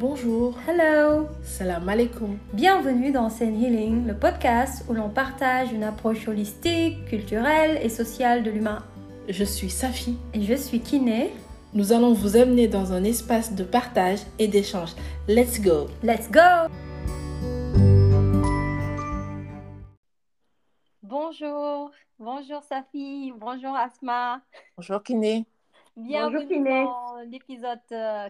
Bonjour. Hello. Salam alaikum. Bienvenue dans Zen Healing, le podcast où l'on partage une approche holistique, culturelle et sociale de l'humain. Je suis Safi. Et je suis Kiné. Nous allons vous amener dans un espace de partage et d'échange. Let's go. Let's go. Bonjour. Bonjour Safi. Bonjour Asma. Bonjour Kiné. Bienvenue dans l'épisode 15 euh,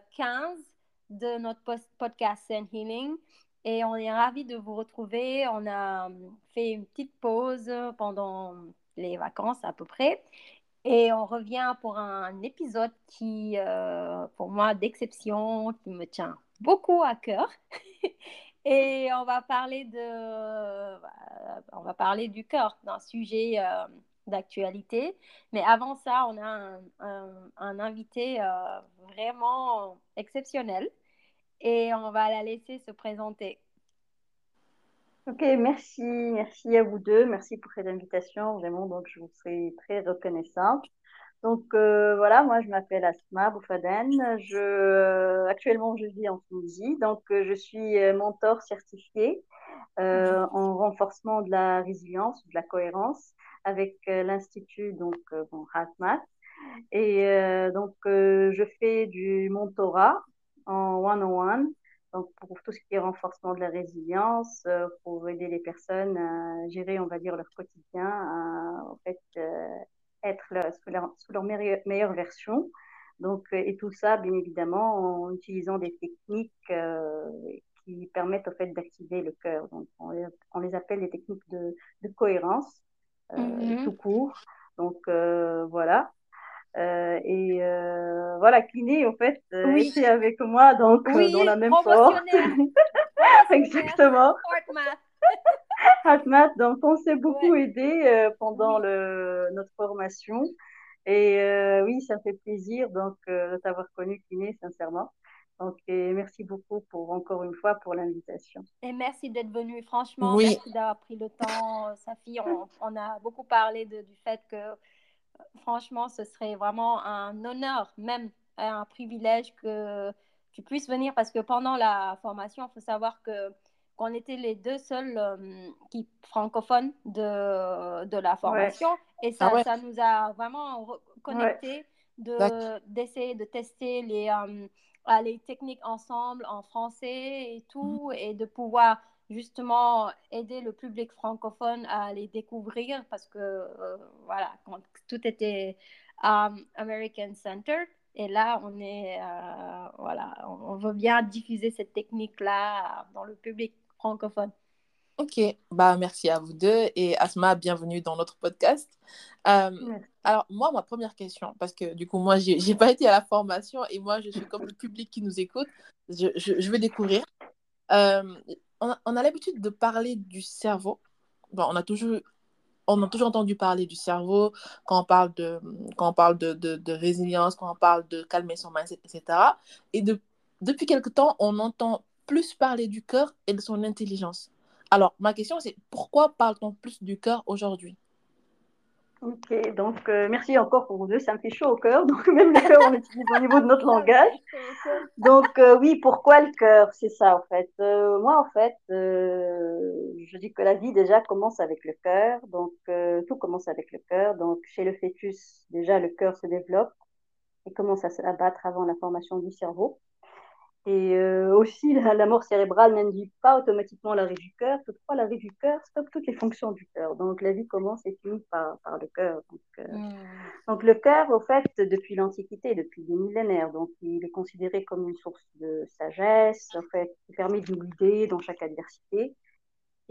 de notre podcast Zen Healing. Et on est ravis de vous retrouver. On a euh, fait une petite pause pendant les vacances à peu près. Et on revient pour un épisode qui, euh, pour moi, d'exception, qui me tient beaucoup à cœur. Et on va parler de, on va parler du cœur, d'un sujet d'actualité. Mais avant ça, on a un, invité euh, vraiment exceptionnel et on va la laisser se présenter. Ok, merci, merci à vous deux, merci pour cette invitation, vraiment, donc je vous serai très reconnaissante. Donc euh, voilà, moi je m'appelle Asma Boufaden, je, euh, actuellement je vis en Tunisie, donc je suis mentor certifié en renforcement de la résilience, de la cohérence avec euh, l'Institut donc euh, bon, Et euh, donc, je fais du mentorat en one-on-one, donc pour tout ce qui est renforcement de la résilience, pour aider les personnes à gérer, on va dire, leur quotidien, à en fait, être sous, leur, sous, leur, meilleure, version. Donc, et tout ça, bien évidemment, en utilisant des techniques qui permettent au fait d'activer le cœur. Donc, on les, on les, appelle les techniques de, de cohérence. Euh, mhm. tout court. Donc euh, voilà. Euh, et voilà, Kiné, en fait, oui. était avec moi donc, dans la même porte. Exactement. Heartmath. donc on s'est beaucoup aidé pendant le, notre formation. Et oui, ça fait plaisir donc de t'avoir connu, Kiné, sincèrement. Donc, merci beaucoup pour encore une fois pour l'invitation. Et merci d'être venu. Franchement, merci d'avoir pris le temps. Safi, on, on a beaucoup parlé de, du fait que, franchement, ce serait vraiment un honneur, même un privilège que tu puisses venir parce que pendant la formation, il faut savoir que qu'on était les deux seuls euh, qui, francophones de, de la formation. Et ça, ah ça nous a vraiment connectés d'essayer de, tester les, euh, les techniques ensemble en français et tout, mhm. et de pouvoir justement aider le public francophone à les découvrir parce que euh, voilà, quand tout était um, American Center. Et là, on est, euh, voilà, on veut bien diffuser cette technique-là dans le public francophone. Ok, bah merci à vous deux et Asma, bienvenue dans notre podcast. Euh, alors moi, ma première question, parce que du coup, moi, j'ai pas été à la formation et moi, je suis comme le public qui nous écoute, je, je, vais découvrir. On a, l'habitude de parler du cerveau. On a toujours on a toujours entendu parler du cerveau quand on parle de, quand on parle de, résilience, quand on parle de calmer son mindset, etc. Et de, depuis quelque temps, on entend plus parler du cœur et de son intelligence. Alors, ma question, c'est pourquoi parle-t-on plus du cœur aujourd'hui? Ok, donc euh, merci encore pour vous deux, ça me fait chaud au cœur, donc même le cœur on utilise au niveau de notre langage. Donc euh, oui, pourquoi le cœur? C'est ça en fait. Euh, moi en fait, je dis que la vie déjà commence avec le cœur, donc tout commence avec le cœur. Donc chez le fœtus, déjà le cœur se développe et commence à se battre avant la formation du cerveau. Et euh, aussi, la, mort cérébrale n'induit pas automatiquement l'arrêt du cœur. Toutefois, l'arrêt du cœur stoppe toutes les fonctions du cœur. Donc, la vie commence et finit par, par le cœur. Donc, euh, hmm. donc, le cœur, au fait, depuis l'Antiquité, depuis des millénaires, donc il est considéré comme une source de sagesse, en fait, qui permet de nous guider dans chaque adversité.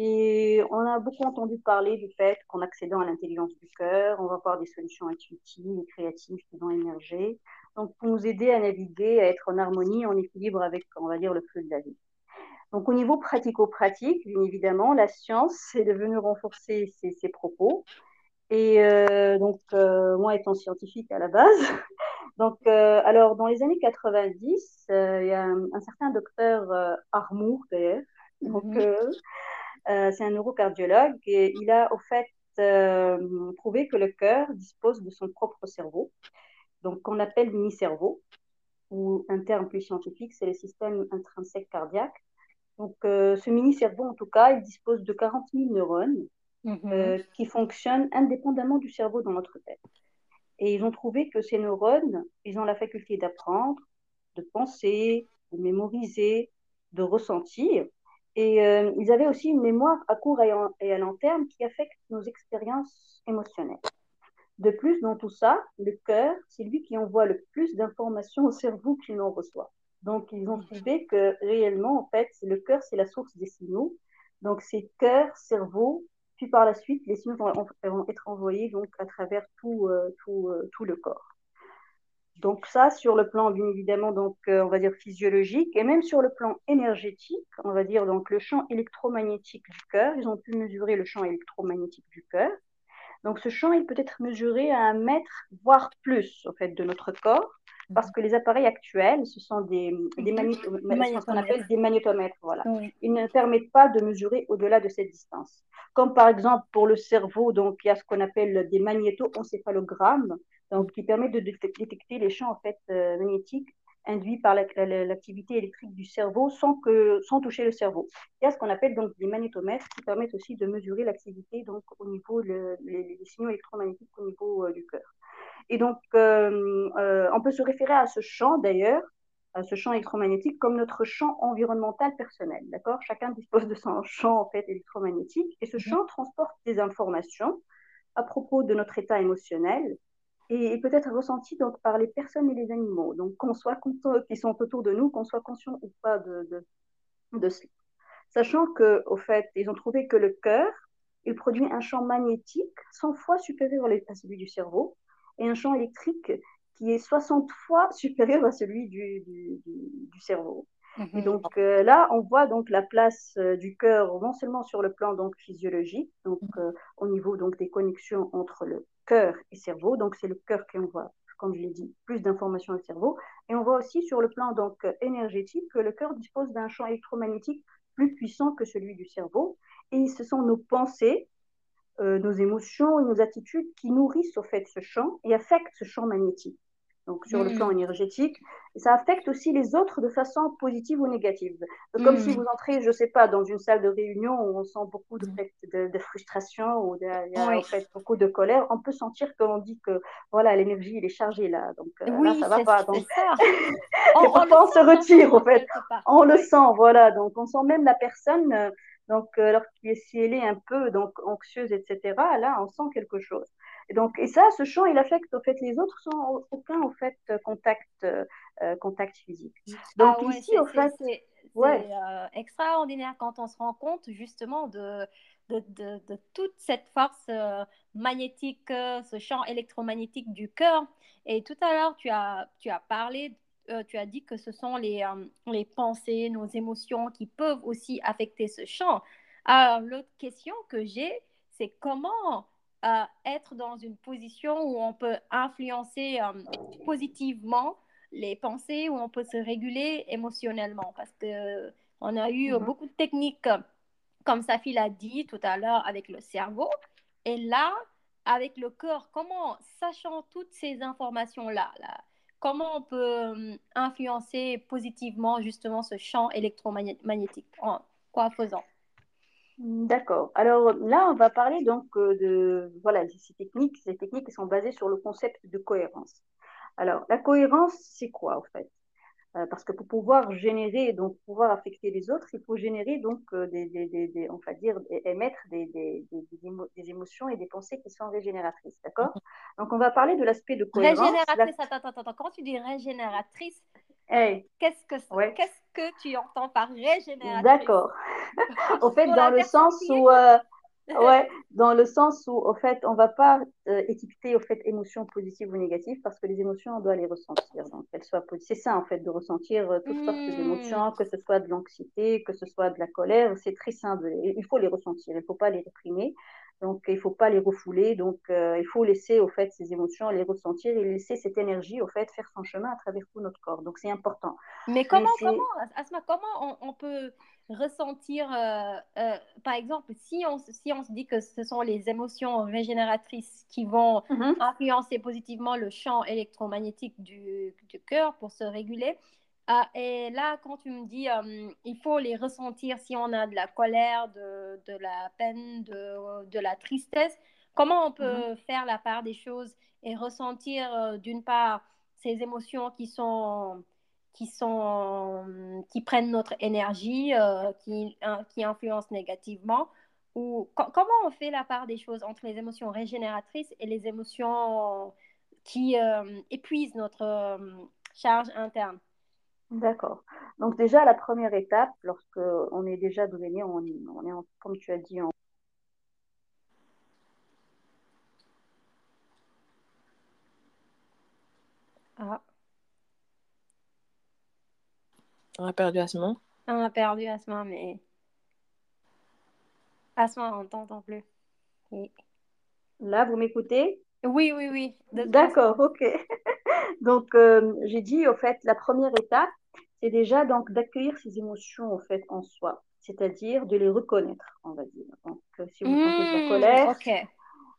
Et on a beaucoup entendu parler du fait qu'en accédant à l'intelligence du cœur, on va avoir des solutions intuitives et créatives qui vont émerger. Donc, pour nous aider à naviguer, à être en harmonie, en équilibre avec, on va dire, le flux de la vie. Donc, au niveau pratico-pratique, bien évidemment, la science est devenue renforcer ses, propos. Et euh, donc, euh, moi étant scientifique à la base, donc, euh, alors, dans les années 90, il y a un, certain docteur Armour, d'ailleurs, donc, mhm. C'est un neurocardiologue et il a au fait euh, prouvé que le cœur dispose de son propre cerveau, donc qu'on appelle mini-cerveau. ou un terme plus scientifique, c'est le système intrinsèque cardiaque. Donc, euh, ce mini-cerveau, en tout cas, il dispose de 40 000 neurones mm-hmm. qui fonctionnent indépendamment du cerveau dans notre tête. Et ils ont trouvé que ces neurones, ils ont la faculté d'apprendre, de penser, de mémoriser, de ressentir. Et euh, ils avaient aussi une mémoire à court et, à long terme qui affecte nos expériences émotionnelles. De plus, dans tout ça, le cœur, c'est lui qui envoie le plus d'informations au cerveau qu'il en reçoit. Donc, ils ont trouvé que réellement, en fait, le cœur, c'est la source des signaux. Donc, c'est cœur, cerveau, puis par la suite, les signaux vont, être envoyés donc, à travers tout, euh, tout, euh, tout le corps. Donc ça, sur le plan bien évidemment, donc euh, on va dire physiologique, et même sur le plan énergétique, on va dire donc le champ électromagnétique du cœur. Ils ont pu mesurer le champ électromagnétique du cœur. Donc ce champ, il peut être mesuré à un mètre, voire plus, au fait, de notre corps, parce mhm. que les appareils actuels, ce sont des, des ce qu'on appelle des magnétomètres. Voilà. Ils ne permettent pas de mesurer au-delà de cette distance. Comme par exemple pour le cerveau, donc il y a ce qu'on appelle des magnétoencéphalogrammes donc qui permet de détecter les champs en fait, euh, magnétiques induits par l'activité électrique du cerveau sans, que, sans toucher le cerveau. Il y a ce qu'on appelle donc des magnétomètres qui permettent aussi de mesurer l'activité donc au niveau des signaux électromagnétiques au niveau euh, du cœur. Et donc, euh, on peut se référer à ce champ d'ailleurs, à ce champ électromagnétique comme notre champ environnemental personnel, d'accord? Chacun dispose de son champ en fait électromagnétique et ce mmh champ transporte des informations à propos de notre état émotionnel, et, peut être ressenti donc par les personnes et les animaux. Donc qu'on soit qui sont autour de nous, qu'on soit conscient ou pas de, de, de cela. Sachant que, au fait, ils ont trouvé que le cœur, il produit un champ magnétique 100 fois supérieur à celui du cerveau et un champ électrique qui est 60 fois supérieur à celui du, du, du, cerveau. Et mhm. donc euh, là, on voit donc la place euh, du cœur non seulement sur le plan donc physiologique, donc mhm. euh, au niveau donc des connexions entre le cœur et cerveau. Donc, c'est le cœur qui envoie, comme je l'ai dit, plus d'informations au cerveau. Et on voit aussi sur le plan donc, énergétique que le cœur dispose d'un champ électromagnétique plus puissant que celui du cerveau. Et ce sont nos pensées, euh, nos émotions et nos attitudes qui nourrissent au fait ce champ et affectent ce champ magnétique donc sur le plan mm. énergétique. ça affecte aussi les autres de façon positive ou négative. comme si mm. vous entrez, je ne sais pas, dans une salle de réunion où on sent beaucoup de, mm. de, frustration ou y a en fait beaucoup de colère, on peut sentir qu'on dit que voilà l'énergie elle est chargée là, donc euh, là ça va pas. Donc... On, on, on se retire en fait, on le sent, voilà. Donc on sent même la personne. Euh, donc, euh, lorsqu'elle est, si elle est un peu donc, anxieuse, etc., là, on sent quelque chose. Et, donc, et ça, ce champ, il affecte au fait les autres sans aucun au fait contact, euh, contact physique. Donc ah ici, au fait, c'est euh, extraordinaire quand on se rend compte justement de, de, de, toute cette force euh, magnétique, ce champ électromagnétique du cœur. Et tout à l'heure, tu as, tu as parlé tu as dit que ce sont les, les pensées, nos émotions qui peuvent aussi affecter ce champ. Alors, l'autre question que j'ai, c'est comment être dans une position où on peut influencer euh, positivement les pensées, où on peut se réguler émotionnellement. Parce que euh, on a eu mhm. beaucoup de techniques, comme Safi l'a dit tout à l'heure, avec le cerveau. Et là, avec le corps, comment, sachant toutes ces informations-là, là, comment on peut euh, influencer positivement justement ce champ électromagnétique En quoi faisant? D'accord. Alors là, on va parler donc euh, de voilà ces techniques. Ces techniques sont basées sur le concept de cohérence. Alors la cohérence, c'est quoi en fait? Euh, Parce que pour pouvoir générer donc pouvoir affecter les autres, il faut générer donc euh, des, des, des, on va dire émettre des, des, émotions et des pensées qui sont régénératrices. D'accord? Donc on va parler de l'aspect de cohérence. Régénératrice. Attends, attends, attends. Quand tu dis régénératrice, Qu'est-ce que qu'est-ce que tu entends par régénératrice? D'accord. au fait, dans le sens où euh, ouais, dans le sens où au fait, on va pas euh, étiqueter au fait émotions positives ou négatives parce que les émotions on doit les ressentir. Donc elles soient c'est ça en fait de ressentir euh, toutes sortes d'émotions, hmm. que ce soit de l'anxiété, que ce soit de la colère, c'est très simple. Il faut les ressentir, il faut pas les réprimer. Donc, il ne faut pas les refouler. Donc, euh, il faut laisser, au fait, ces émotions, les ressentir et laisser cette énergie, au fait, faire son chemin à travers tout notre corps. Donc, c'est important. Mais comment, comment, Asma, comment on, peut ressentir, euh, euh, par exemple, si on, si on se dit que ce sont les émotions régénératrices qui vont mm-hmm. influencer positivement le champ électromagnétique du, du cœur pour se réguler, et là, quand tu me dis, euh, il faut les ressentir si on a de la colère, de, de la peine, de, de, la tristesse, comment on peut mhm. faire la part des choses et ressentir euh, d'une part ces émotions qui sont qui sont qui prennent notre énergie, euh, qui, qui influencent négativement, ou comment on fait la part des choses entre les émotions régénératrices et les émotions qui épuisent notre charge interne? D'accord. Donc déjà, la première étape, lorsque on est déjà drainé, on, on est, comme tu as dit, en... Ah. On a perdu Asma. On a perdu Asma, mais... Asma, on t'entend plus. Là, vous m'écoutez? Oui, oui, oui. D'accord, ok. Donc, euh, j'ai dit, au fait, la première étape, c'est déjà donc d'accueillir ces émotions en fait en soi, c'est-à-dire de les reconnaître, on va dire. Donc, euh, si vous sentez de la mmh, colère,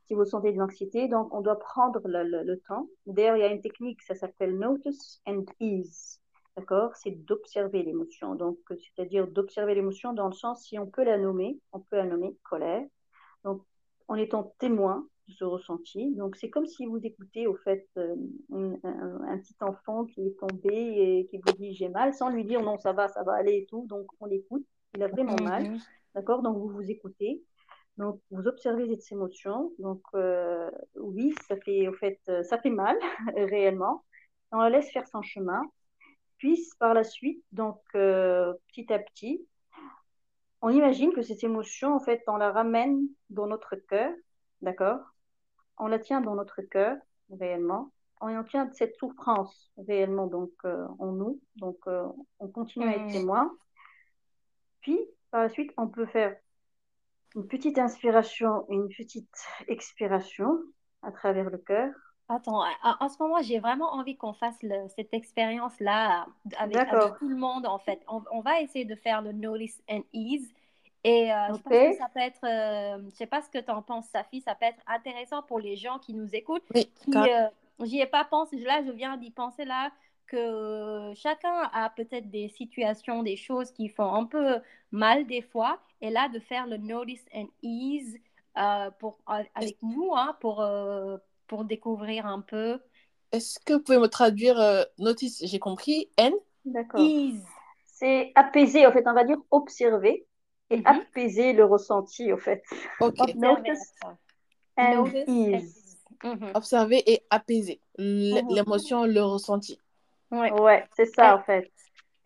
si vous sentez de l'anxiété, donc on doit prendre le, temps. D'ailleurs, il y a une technique, ça s'appelle notice and ease. D'accord? C'est d'observer l'émotion. Donc, c'est-à-dire d'observer l'émotion dans le sens, si on peut la nommer, on peut la nommer colère. Donc, en étant témoin ce ressenti. Donc, c'est comme si vous écoutez, au fait, euh, un, petit enfant qui est tombé et qui vous dit j'ai mal, sans lui dire non, ça va, ça va aller et tout. Donc, on l'écoute. Il a vraiment mal. Mhm. D'accord? Donc, vous vous écoutez. Donc, vous observez cette émotion. Donc, euh, oui, ça fait, au fait, euh, ça fait mal, réellement. On la laisse faire son chemin. Puis, par la suite, donc, petit à petit, on imagine que cette émotion, en fait, on la ramène dans notre cœur, d'accord? On la tient dans notre cœur réellement, on tient cette souffrance réellement donc euh, en nous, donc euh, on continue à être mmh. témoin. Puis par la suite, on peut faire une petite inspiration, une petite expiration à travers le cœur. Attends, en ce moment, j'ai vraiment envie qu'on fasse cette expérience-là avec, tout le monde, en fait. On, on, va essayer de faire le notice and ease. Et euh, je pense que ça peut être, euh, je sais pas ce que tu en penses, Safi, ça peut être intéressant pour les gens qui nous écoutent. Oui, euh, J'y ai pas pensé, là je viens d'y penser là, que chacun a peut-être des situations, des choses qui font un peu mal des fois. Et là, de faire le notice and ease pour, avec nous, hein, pour, pour découvrir un peu. Est-ce que vous pouvez me traduire notice, j'ai compris, N D'accord. Ease. C'est apaiser, en fait, on va dire observer et mhm. apaiser le ressenti, au fait. Ok. Notice and ease. Mhm. Observer et apaiser mhm. l'émotion, le ressenti. Ouais, ouais c'est ça, en fait.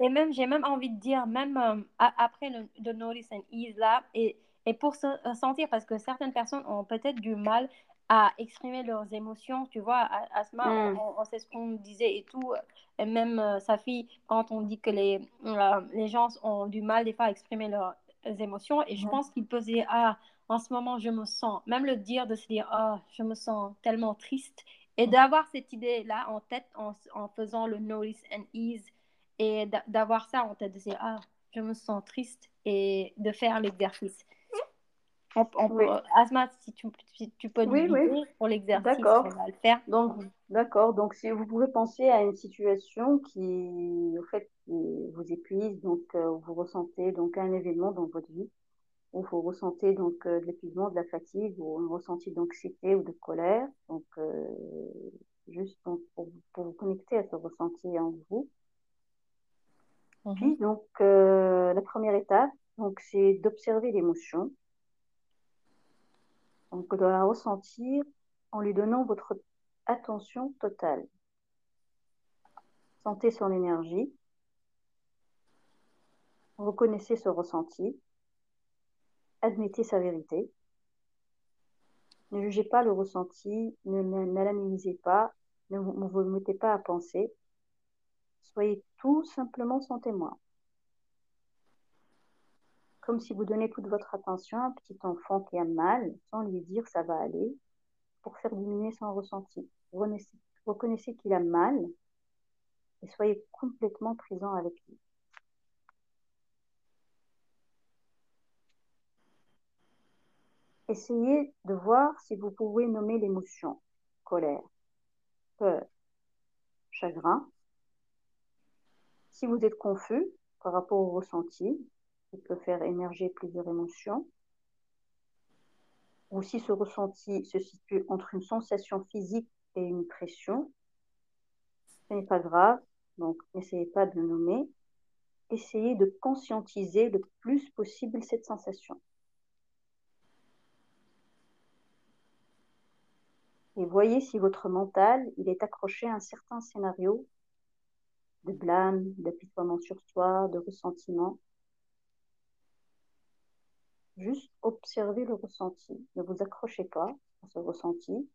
Et même, j'ai même envie de dire, même euh, après le notice and ease là, et, et pour se sentir, parce que certaines personnes ont peut-être du mal à exprimer leurs émotions, tu vois, Asma, mm. on, sait ce qu'on disait et tout, et même euh, sa fille, quand on dit que les, euh, les gens ont du mal des fois à exprimer leurs émotions. Et je pense qu'il peut dire, ah, en ce moment, je me sens, même le dire, de se dire, ah, je me sens tellement triste. Et d'avoir cette idée-là en tête en, en, faisant le notice and ease et d'avoir ça en tête, de se dire, ah, je me sens triste et de faire l'exercice. On, Asma, si tu, tu peux nous oui, pour l'exercice, on va le faire. Donc, d'accord. Donc, si vous pouvez penser à une situation qui, au fait, vous épuise, donc euh, vous ressentez donc un événement dans votre vie où vous ressentez donc euh, de l'épuisement, de la fatigue ou un ressenti d'anxiété ou de colère. Donc, euh, juste pour, pour, vous connecter à ce ressenti en vous. Mhm. Puis, donc, la première étape, donc, c'est d'observer l'émotion donc, de la ressentir en lui donnant votre attention totale. Sentez son énergie. Reconnaissez ce ressenti. Admettez sa vérité. Ne jugez pas le ressenti, ne, pas, ne vous mettez pas à penser. Soyez tout simplement son témoin. comme si vous donnez toute votre attention à un petit enfant qui a mal, sans lui dire ça va aller, pour faire diminuer son ressenti. Reconnaissez qu'il a mal et soyez complètement présent avec lui. Essayez de voir si vous pouvez nommer l'émotion colère, peur, chagrin. Si vous êtes confus par rapport au ressenti, qui peut faire émerger plusieurs émotions, ou si ce ressenti se situe entre une sensation physique et une pression, ce n'est pas grave, donc n'essayez pas de le nommer. Essayez de conscientiser le plus possible cette sensation. Et voyez si votre mental, il est accroché à un certain scénario de blâme, d'apitoiement sur soi, de ressentiment. Juste observez le ressenti. Ne vous accrochez pas à ce ressenti.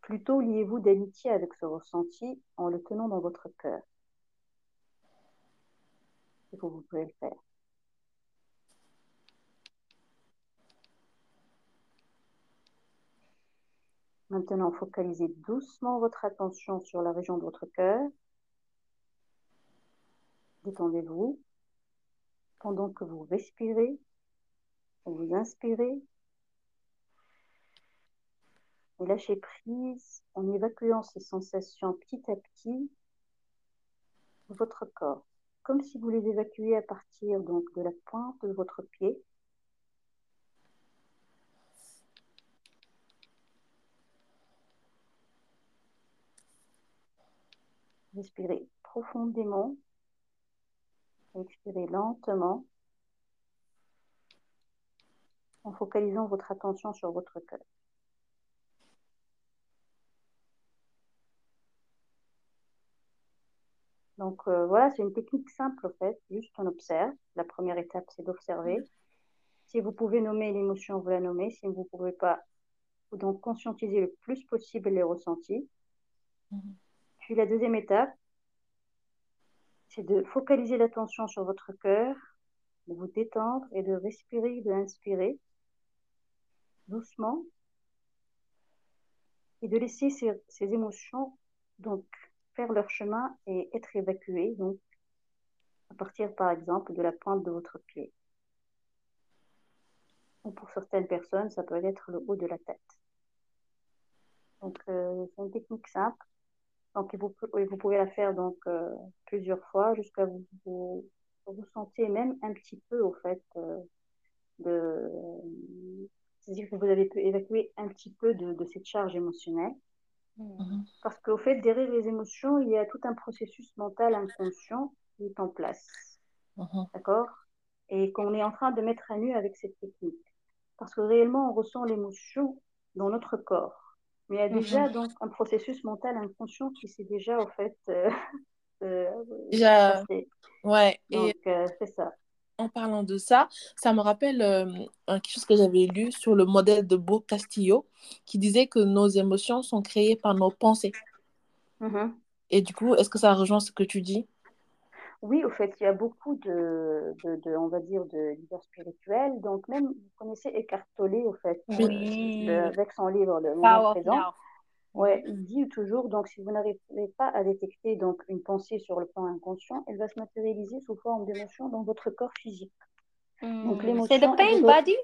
Plutôt liez-vous d'amitié avec ce ressenti en le tenant dans votre cœur. Et vous, vous pouvez le faire. Maintenant, focalisez doucement votre attention sur la région de votre cœur. Détendez-vous. Pendant que vous respirez, vous inspirez. Et lâchez prise en évacuant ces sensations petit à petit de votre corps, comme si vous les évacuiez à partir donc de la pointe de votre pied Respirez profondément. Expirez lentement en focalisant votre attention sur votre cœur. Donc euh, voilà, c'est une technique simple en fait, juste on observe. La première étape, c'est d'observer. Si vous pouvez nommer l'émotion, vous la nommez. Si vous ne pouvez pas, vous donc conscientiser le plus possible les ressentis. Mhm. Puis la deuxième étape, c'est de focaliser l'attention sur votre cœur, de vous détendre et de respirer, de inspirer doucement et de laisser ces, émotions donc faire leur chemin et être évacuées donc à partir par exemple de la pointe de votre pied. Ou pour certaines personnes, ça peut être le haut de la tête. Donc euh, c'est une technique simple donc, vous, vous pouvez la faire donc euh, plusieurs fois jusqu'à vous, vous, vous sentez même un petit peu, au fait, euh, de. C'est-à-dire que vous avez pu évacuer un petit peu de, de cette charge émotionnelle. Mm-hmm. Parce qu'au fait, derrière les émotions, il y a tout un processus mental inconscient qui est en place. Mm-hmm. D'accord? Et qu'on est en train de mettre à nu avec cette technique. Parce que réellement, on ressent l'émotion dans notre corps. Mais il y a déjà mhm. donc un processus mental inconscient qui s'est déjà en fait euh, euh, déjà ouais donc euh, c'est ça. En parlant de ça, ça me rappelle quelque chose que j'avais lu sur le modèle de Beau Castillo qui disait que nos émotions sont créées par nos pensées. Mhm. Et du coup, est-ce que ça rejoint ce que tu dis? Oui, au fait, il y a beaucoup de, de, on va dire, de leaders spirituels. Donc, même, vous connaissez Eckhart Tolle, au fait, euh, avec son livre Le moment présent. Ouais, il dit toujours, donc, si vous n'arrivez pas à détecter donc, une pensée sur le plan inconscient, elle va se matérialiser sous forme d'émotion dans votre corps physique. Hmm. C'est le pain body?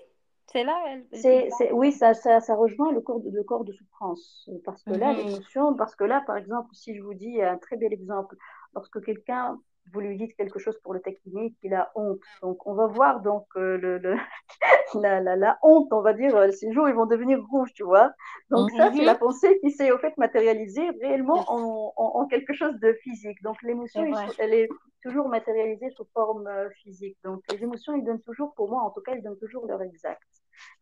C'est là c'est, Oui, ça, ça, ça, rejoint le corps, de, le corps de souffrance. Parce que là, hmm. l'émotion, parce que là, par exemple, si je vous dis un très bel exemple, lorsque quelqu'un vous lui dites quelque chose pour le taquiner, qu'il a honte. Donc, on va voir donc euh, le, la, la, la, honte, on va dire, ces euh, jours, ils vont devenir rouges, tu vois. Donc, ça, c'est la mhm. pensée qui s'est au fait matérialisée réellement en, en, quelque chose de physique. Donc, l'émotion, elle est toujours matérialisée sous forme euh, physique. Donc, les émotions, ils donnent toujours, pour moi en tout cas, ils donnent toujours leur exact,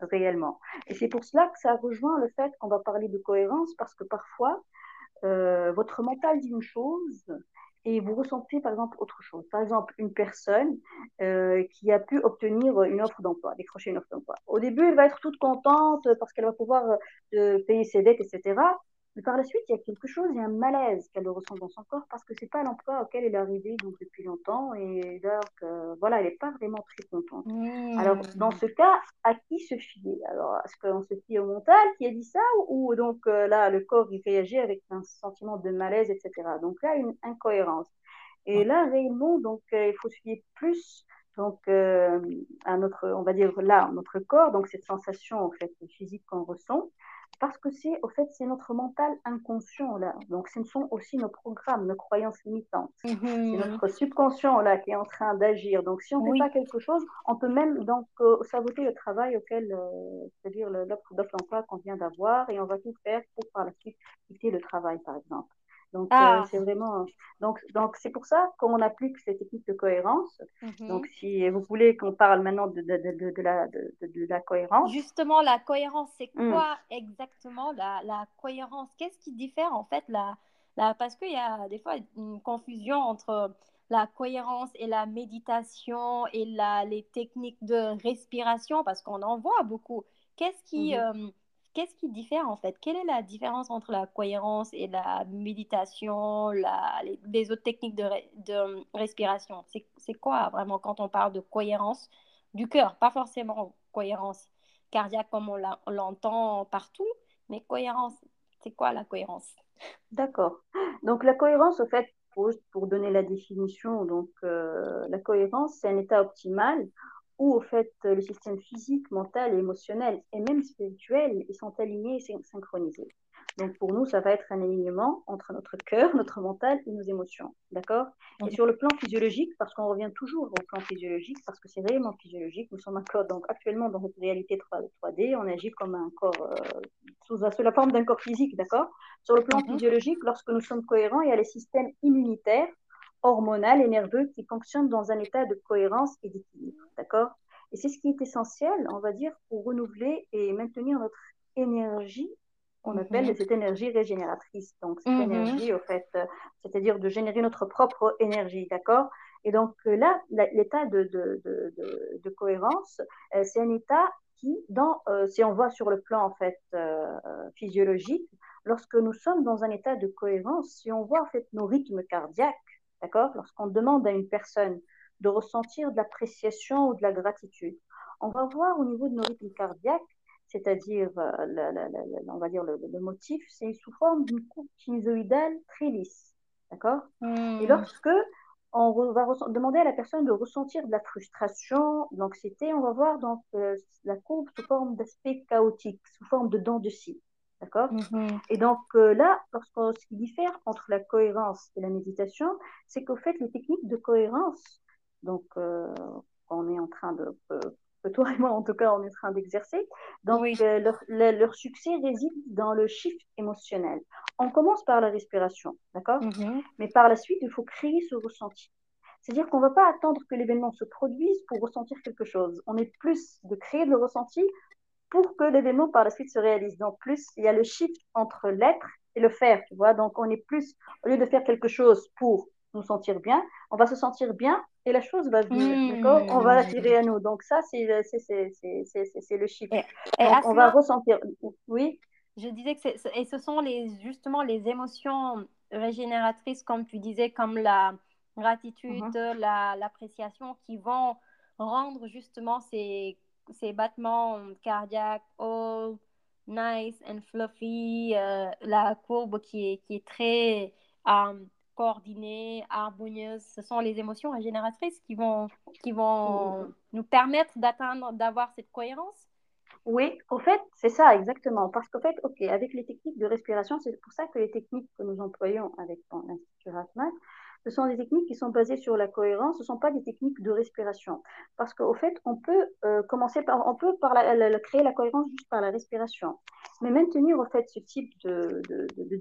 réellement. Et c'est pour cela que ça rejoint le fait qu'on va parler de cohérence, parce que parfois, votre mental dit une chose, et vous ressentez par exemple autre chose. Par exemple, une personne euh, qui a pu obtenir une offre d'emploi, décrocher une offre d'emploi. Au début, elle va être toute contente parce qu'elle va pouvoir euh, payer ses dettes, etc. Mais par la suite, il y a quelque chose, il y a un malaise qu'elle ressent dans son corps parce que c'est pas l'emploi auquel elle est arrivée donc, depuis longtemps et donc voilà, elle n'est pas vraiment très contente. Alors dans ce cas, à qui se fier? Alors est-ce qu'on se fie au mental qui a dit ça ou, donc là le corps il réagit avec un sentiment de malaise, etc. Donc là une incohérence. Et là réellement donc il faut se fier plus donc à notre, on va dire là notre corps, donc cette sensation en fait physique qu'on ressent parce que c'est, au fait, c'est notre mental inconscient là. Donc, ce sont aussi nos programmes, nos croyances limitantes. C'est mhm. notre subconscient là qui est en train d'agir. Donc, si on ne fait pas quelque chose, on peut même donc euh, saboter le travail auquel, euh, c'est-à-dire l'offre d'emploi qu'on vient d'avoir, et on va tout faire pour par la suite quitter le travail, par exemple. Donc, euh, ah. c'est vraiment. Donc, donc c'est pour ça qu'on applique ces techniques de cohérence. Mhm. Donc, si vous voulez qu'on parle maintenant de, de, de, de la, de, la cohérence. Justement, la cohérence, c'est hmm. quoi exactement la, la cohérence? Qu'est-ce qui diffère en fait la, la... Parce qu'il y a des fois une confusion entre la cohérence et la méditation et la, les techniques de respiration, parce qu'on en voit beaucoup. Qu'est-ce qui. Mhm. Euh, qu'est-ce qui diffère en fait? Quelle est la différence entre la cohérence et la méditation, la, les, autres techniques de, de respiration? C'est quoi vraiment quand on parle de cohérence du cœur? Pas forcément cohérence cardiaque comme on l'entend partout, mais cohérence, c'est quoi la cohérence? D'accord. Donc la cohérence, au fait, pour, pour donner la définition, donc euh, la cohérence, c'est un état optimal où au fait le système physique, mental, émotionnel et même spirituel ils sont alignés et synchronisés. Donc pour nous, ça va être un alignement entre notre cœur, notre mental et nos émotions. D'accord? Et sur le plan physiologique, parce qu'on revient toujours au plan physiologique, parce que c'est réellement physiologique, nous sommes encore donc actuellement dans notre réalité 3, d on agit comme un corps, euh, sous, la forme d'un corps physique, d'accord? Sur le plan mhm. physiologique, lorsque nous sommes cohérents, il y a les systèmes immunitaires hormonal et nerveux qui fonctionnent dans un état de cohérence et d'équilibre. D'accord? Et c'est ce qui est essentiel, on va dire, pour renouveler et maintenir notre énergie on appelle mhm. cette énergie régénératrice. Donc, cette mhm. énergie, au fait, euh, c'est-à-dire de générer notre propre énergie, d'accord? Et donc euh, là, l'état de, de, de, de, cohérence, euh, c'est un état qui, dans, si on voit sur le plan, en fait, physiologique, lorsque nous sommes dans un état de cohérence, si on voit, en fait, nos rythmes cardiaques, D'accord? Lorsqu'on demande à une personne de ressentir de l'appréciation ou de la gratitude, on va voir au niveau de nos rythmes cardiaques, c'est-à-dire, euh, on va dire le, motif, c'est sous forme d'une coupe sinusoïdale très lisse. D'accord? Et hmm. lorsque on va demander à la personne de ressentir de la frustration, de l'anxiété, on va voir donc euh, la courbe sous forme d'aspect chaotique, sous forme de dents de scie. D'accord? Mhm. Et donc euh, là, ce qui diffère entre la cohérence et la méditation, c'est qu'au fait, les techniques de cohérence, donc euh, on est en train de, euh, toi et moi en tout cas, on est en train d'exercer, donc leur, leur, succès réside dans le shift émotionnel. On commence par la respiration, d'accord? Mhm. Mais par la suite, il faut créer ce ressenti. C'est-à-dire qu'on ne va pas attendre que l'événement se produise pour ressentir quelque chose. On est plus de créer le ressenti pour que l'événement par la suite se réalise. Donc, plus il y a le shift entre l'être et le faire, tu vois. Donc, on est plus, au lieu de faire quelque chose pour nous sentir bien, on va se sentir bien et la chose va venir, mmh. On va l'attirer à nous. Donc, ça, c'est le shift. Et, Donc, on va ressentir. Oui? Je disais que et ce sont les, justement les émotions régénératrices, comme tu disais, comme la gratitude, mmh. l'appréciation, qui vont rendre justement ces ces battements cardiaques all nice and fluffy, euh, la courbe qui est, qui est très euh, coordonnée, harmonieuse, ce sont les émotions régénératrices qui vont, qui vont mm-hmm. nous permettre d'atteindre, d'avoir cette cohérence. Oui, au fait, c'est ça exactement. Parce qu'au fait, ok, avec les techniques de respiration, c'est pour ça que les techniques que nous employons avec l'Institut Ratman, ce sont des techniques qui sont basées sur la cohérence, ce ne sont pas des techniques de respiration. Parce qu'au fait, on peut euh, commencer par, on peut créer la cohérence juste par la respiration. Mais maintenir au fait ce type de,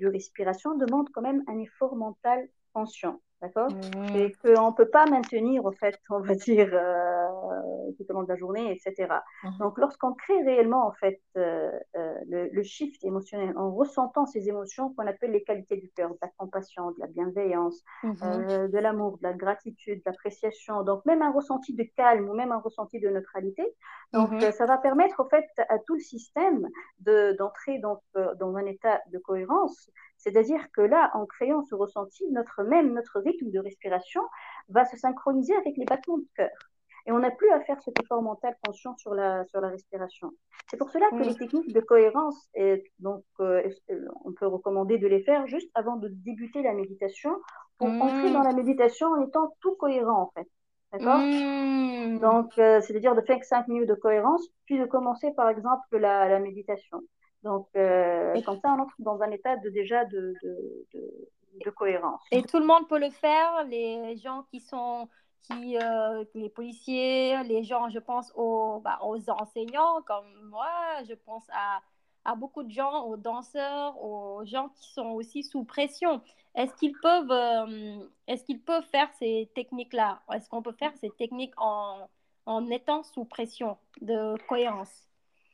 respiration demande quand même un effort mental conscient. D'accord? Mmh. Et qu'on ne peut pas maintenir, en fait, on va dire, euh, tout au long de la journée, etc. Mmh. Donc, lorsqu'on crée réellement, en fait, euh, euh, le, shift émotionnel, en ressentant ces émotions qu'on appelle les qualités du cœur, de la compassion, de la bienveillance, mmh. de l'amour, de la gratitude, de l'appréciation, donc même un ressenti de calme ou même un ressenti de neutralité, donc ça va permettre, en fait, à tout le système d'entrer donc, dans un état de cohérence c'est-à-dire que là, en créant ce ressenti, notre même notre rythme de respiration va se synchroniser avec les battements de cœur. Et on n'a plus à faire cet effort mental conscient sur la, sur la respiration. C'est pour cela que les techniques de cohérence, et donc, euh, on peut recommander de les faire juste avant de débuter la méditation pour entrer dans la méditation en étant tout cohérent en fait. D'accord? Donc, euh, c'est-à-dire de faire 5 minutes de cohérence, puis de commencer par exemple la, la méditation. Donc, euh, comme ça, on entre dans un état de, déjà de, de, cohérence. Et tout le monde peut le faire, les gens qui sont, qui, euh, les policiers, les gens, je pense aux, bah, aux enseignants comme moi, je pense à, à, beaucoup de gens, aux danseurs, aux gens qui sont aussi sous pression. Est-ce qu'ils peuvent, euh, est-ce qu'ils peuvent faire ces techniques-là? Est-ce qu'on peut faire ces techniques en, en étant sous pression de cohérence?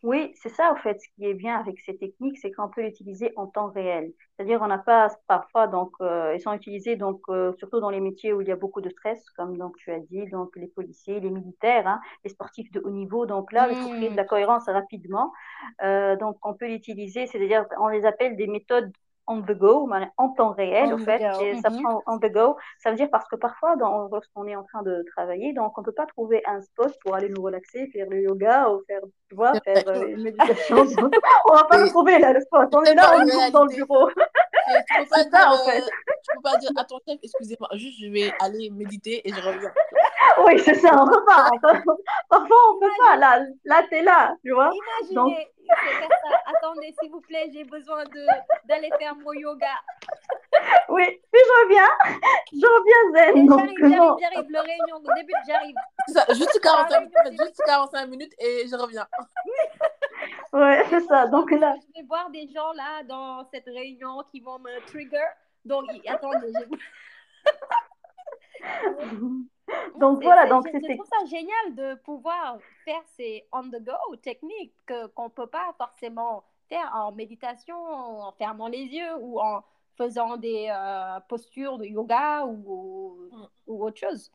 Oui, c'est ça, en fait, ce qui est bien avec ces techniques, c'est qu'on peut l'utiliser en temps réel. C'est-à-dire, on n'a pas parfois, donc, euh, ils sont utilisés, donc, euh, surtout dans les métiers où il y a beaucoup de stress, comme donc, tu as dit, donc, les policiers, les militaires, hein, les sportifs de haut niveau. Donc, là, il faut créer de mmh. la cohérence rapidement. Euh, donc, on peut l'utiliser, c'est-à-dire, on les appelle des méthodes on the go, en temps réel, en fait, et ça mhm. prend on the go. Ça veut dire parce que parfois, lorsqu'on est en train de travailler, donc on ne peut pas trouver un spot pour aller nous relaxer, faire le yoga ou faire, tu vois, faire euh, une méditation. on ne va pas le trouver là, le spot. On est là, on est dans le bureau. Tu peux pas dire, en fait. tu peux pas dire, attends, excusez-moi, juste je vais aller méditer et je reviens. Oui, c'est ça, on peut pas. Parfois, on peut pas. Là, là tu es là, tu vois. Imaginez, Donc... attendez, s'il vous plaît, j'ai besoin d'aller faire mon yoga. Oui, puis je reviens. Je reviens zen. J'arrive, j'arrive, j'arrive. Le réunion, au début, j'arrive. Ça, juste, 45 minutes, juste 45 minutes et je reviens. Oui, c'est ça. Donc là. Je vais voir des gens là dans cette réunion qui vont me trigger. Donc, attendez. donc voilà, donc c'est pour ça génial de pouvoir faire ces on-the-go techniques qu'on ne peut pas forcément faire en méditation, en fermant les yeux ou en faisant des euh, postures de yoga ou, ou autre chose.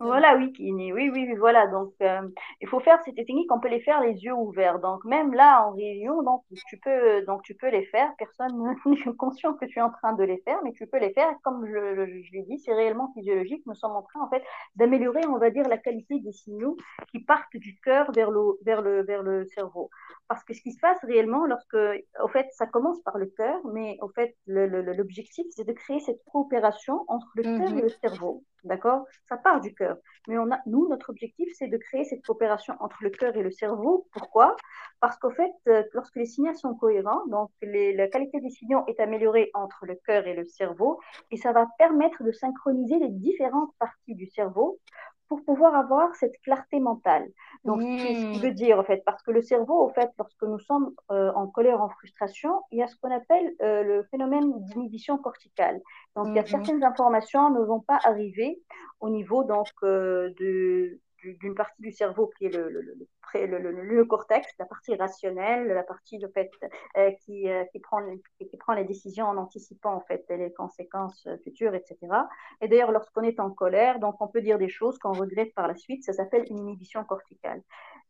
Voilà, oui, oui, oui, oui, voilà. Donc, euh, il faut faire ces techniques, on peut les faire les yeux ouverts. Donc, même là, en réunion, donc, tu peux, donc, tu peux les faire. Personne n'est conscient que tu es en train de les faire, mais tu peux les faire. Comme je, je, l'ai dit, c'est réellement physiologique. Nous sommes en train, en fait, d'améliorer, on va dire, la qualité des signaux qui partent du cœur vers le, vers le, vers le cerveau. Parce que ce qui se passe réellement, lorsque, au fait, ça commence par le cœur, mais au fait, l'objectif, c'est de créer cette coopération entre le cœur et mhm. le cerveau. D'accord? Ça part du cœur. Mais on a, nous, notre objectif, c'est de créer cette coopération entre le cœur et le cerveau. Pourquoi? Parce qu'au fait, euh, lorsque les signaux sont cohérents, donc la qualité des signaux est améliorée entre le cœur et le cerveau, et ça va permettre de synchroniser les différentes parties du cerveau pour pouvoir avoir cette clarté mentale. Donc, ce qui veut dire, en fait, parce que le cerveau, en fait, lorsque nous sommes euh, en colère, en frustration, il y a ce qu'on appelle euh, le phénomène d'inhibition corticale. Donc, il y a mmh certaines informations ne vont pas arriver au niveau donc, euh, de, d'une partie du cerveau qui est le, le, le, le, cortex, la partie rationnelle, la partie de fait, euh, qui, euh, qui, prend, qui, prend les décisions en anticipant en fait les conséquences futures, etc. Et d'ailleurs, lorsqu'on est en colère, donc on peut dire des choses qu'on regrette par la suite, ça s'appelle une inhibition corticale.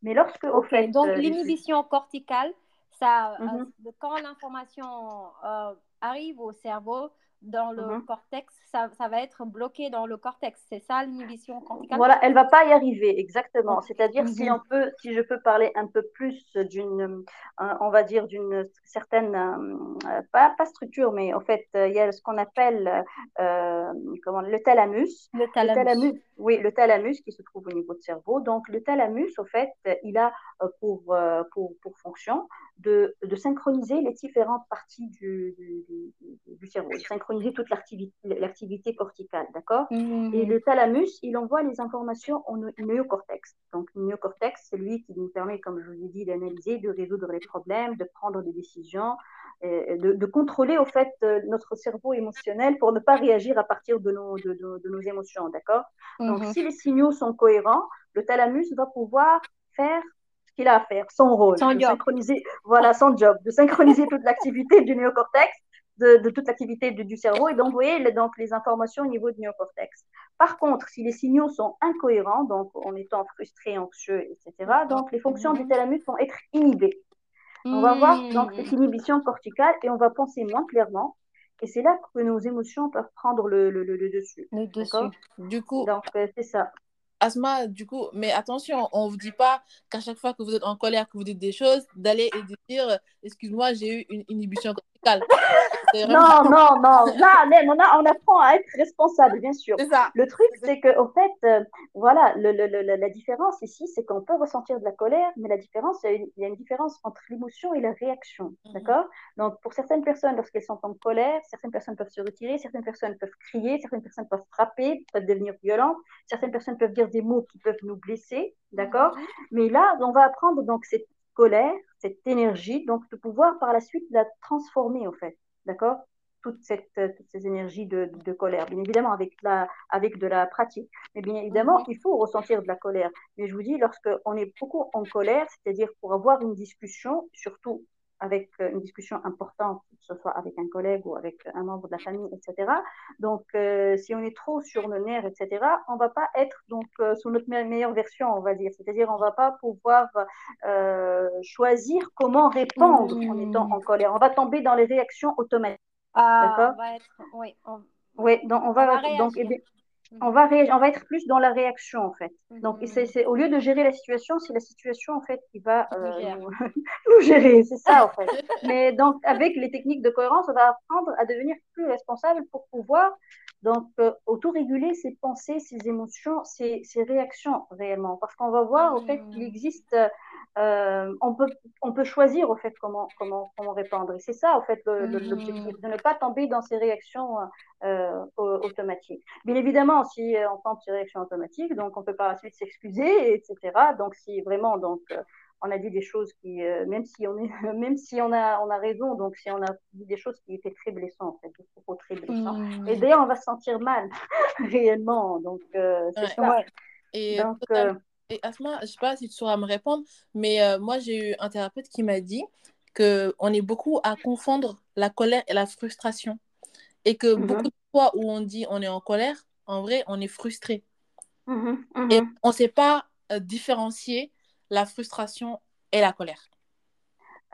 Mais lorsque, au fait, donc euh, l'inhibition corticale, ça, mhm. quand l'information arrive au cerveau, dans le mhm. cortex, ça, ça, va être bloqué dans le cortex. C'est ça l'inhibition corticale? Voilà, elle va pas y arriver, exactement. C'est-à-dire si mhm. on peut, si je peux parler un peu plus d'une, euh, on va dire d'une certaine, euh, pas, pas, structure, mais en fait, il y a ce qu'on appelle euh, comment, le thalamus. Le thalamus. Oui, le thalamus qui se trouve au niveau du cerveau. Donc le thalamus, au fait, il a pour, pour, pour fonction de, de, synchroniser les différentes parties du, du, du, cerveau, de synchroniser toute l'activité corticale, d'accord? Mmh. Et le thalamus, il envoie les informations au néocortex. Donc, le néocortex, c'est lui qui nous permet, comme je vous ai dit, d'analyser, de résoudre les problèmes, de prendre des décisions, de, de, contrôler, au fait, euh, notre cerveau émotionnel pour ne pas réagir à partir de nos, de, de nos émotions, d'accord? Donc, mmh. si les signaux sont cohérents, le thalamus va pouvoir faire qu'il a à faire, son rôle, de synchroniser, voilà, son job, de synchroniser toute l'activité du néocortex, de, toute l'activité du, cerveau et d'envoyer les, donc les informations au niveau du néocortex. Par contre, si les signaux sont incohérents, donc en étant frustré, anxieux, etc., donc les fonctions du thalamus vont être inhibées. On va voir donc cette inhibition corticale et on va penser moins clairement. Et c'est là que nos émotions peuvent prendre le, le, le, dessus. Le dessus. Du coup, donc euh, c'est ça. Asma, du coup, mais attention, on ne vous dit pas qu'à chaque fois que vous êtes en colère, que vous dites des choses, d'aller et de dire Excuse-moi, j'ai eu une inhibition corticale. Non, non, non. Là, on, a, on apprend à être responsable, bien sûr. Ça. Le truc, c'est qu'au fait, euh, voilà, le, le, la différence ici, c'est qu'on peut ressentir de la colère, mais la différence, il y a une, différence entre l'émotion et la réaction. Mhm. D'accord? Donc, pour certaines personnes, lorsqu'elles sont en colère, certaines personnes peuvent se retirer, certaines personnes peuvent crier, certaines personnes peuvent frapper, peuvent devenir violentes, certaines personnes peuvent dire des mots qui peuvent nous blesser. D'accord? Mhm. Mais là, on va apprendre donc cette cette énergie, donc de pouvoir par la suite la transformer, en fait. D'accord? Toute cette, toutes ces énergies de, de, colère, bien évidemment avec, la, avec de la pratique. Mais bien évidemment, mhm. il faut ressentir de la colère. Mais je vous dis, lorsqu'on est beaucoup en colère, c'est-à-dire pour avoir une discussion, surtout avec euh, une discussion importante, que ce soit avec un collègue ou avec un membre de la famille, etc. Donc, euh, si on est trop sur nos nerfs, etc., on va pas être donc euh, sous notre meilleure version, on va dire. C'est-à-dire, on va pas pouvoir choisir comment répondre en étant en colère. On va tomber dans les réactions automatiques. Ah, D'accord? on va être, oui, on... Oui, donc on va, donc, on va, on va être plus dans la réaction en fait. Donc, mhm. c'est, au lieu de gérer la situation, c'est la situation en fait qui va euh, nous, gérer. C'est ça en fait. Mais donc, avec les techniques de cohérence, on va apprendre à devenir plus responsable pour pouvoir donc euh, auto-réguler ses pensées, ses émotions, ses, ses, réactions réellement. Parce qu'on va voir au fait qu'il existe euh, on, peut, on peut choisir au fait comment, comment, comment répondre. Et c'est ça, en fait, l'objectif, de ne pas tomber dans ces réactions euh, automatiques. Bien évidemment, si on tombe ces réactions automatiques, donc on peut par la suite s'excuser, etc. Donc, si vraiment, donc, euh, on a dit des choses qui, même si on est, même si on a, on a raison, donc si on a dit des choses qui étaient très blessantes, en fait, des propos très blessants. Et d'ailleurs, on va se sentir mal réellement. Donc, c'est ça. Et donc, et Asma, je ne sais pas si tu sauras me répondre, mais euh, moi, j'ai eu un thérapeute qui m'a dit qu'on est beaucoup à confondre la colère et la frustration. Et que mhm. beaucoup de fois où on dit on est en colère, en vrai, on est frustré. Mhm, et mhm. on ne sait pas euh, différencier la frustration et la colère.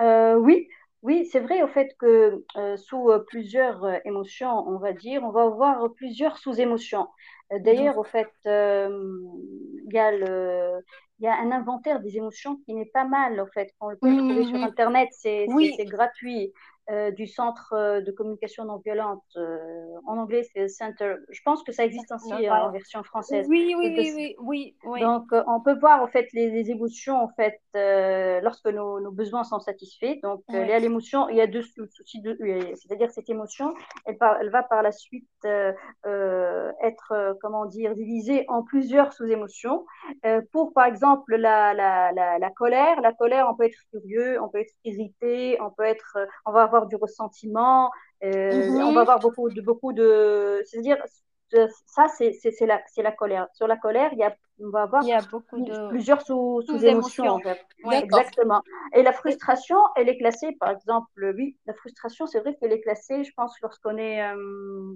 Euh, oui, oui, c'est vrai au fait que sous plusieurs émotions, on va dire, on va avoir plusieurs sous-émotions. D'ailleurs, au fait, il y a le, il y a un inventaire des émotions qui n'est pas mal, en fait. On le peut trouver sur Internet, c'est gratuit. Euh, du centre euh, de communication non violente. Euh, en anglais, c'est Center. Je pense que ça existe aussi en version française. Oui, oui, oui, oui, oui, Donc, on peut voir en fait les, émotions en fait lorsque nos, nos, besoins sont satisfaits. Donc, il y a l'émotion, il y a deux soucis, de, c'est-à-dire cette émotion, elle, elle, va par la suite être, comment dire, divisée en plusieurs sous-émotions. pour, par exemple, la, la, la, la, colère, la colère, on peut être furieux, on peut être irrité, on peut être, on va du ressentiment, euh, on va avoir beaucoup de, beaucoup de c'est-à-dire ça c'est la, la colère. Sur la colère, il y a, on va avoir il y a beaucoup de... plusieurs sous, sous émotions. En fait. Exactement. Et la frustration, elle est classée, par exemple, oui, la frustration, c'est vrai qu'elle est classée, je pense, lorsqu'on est, euh,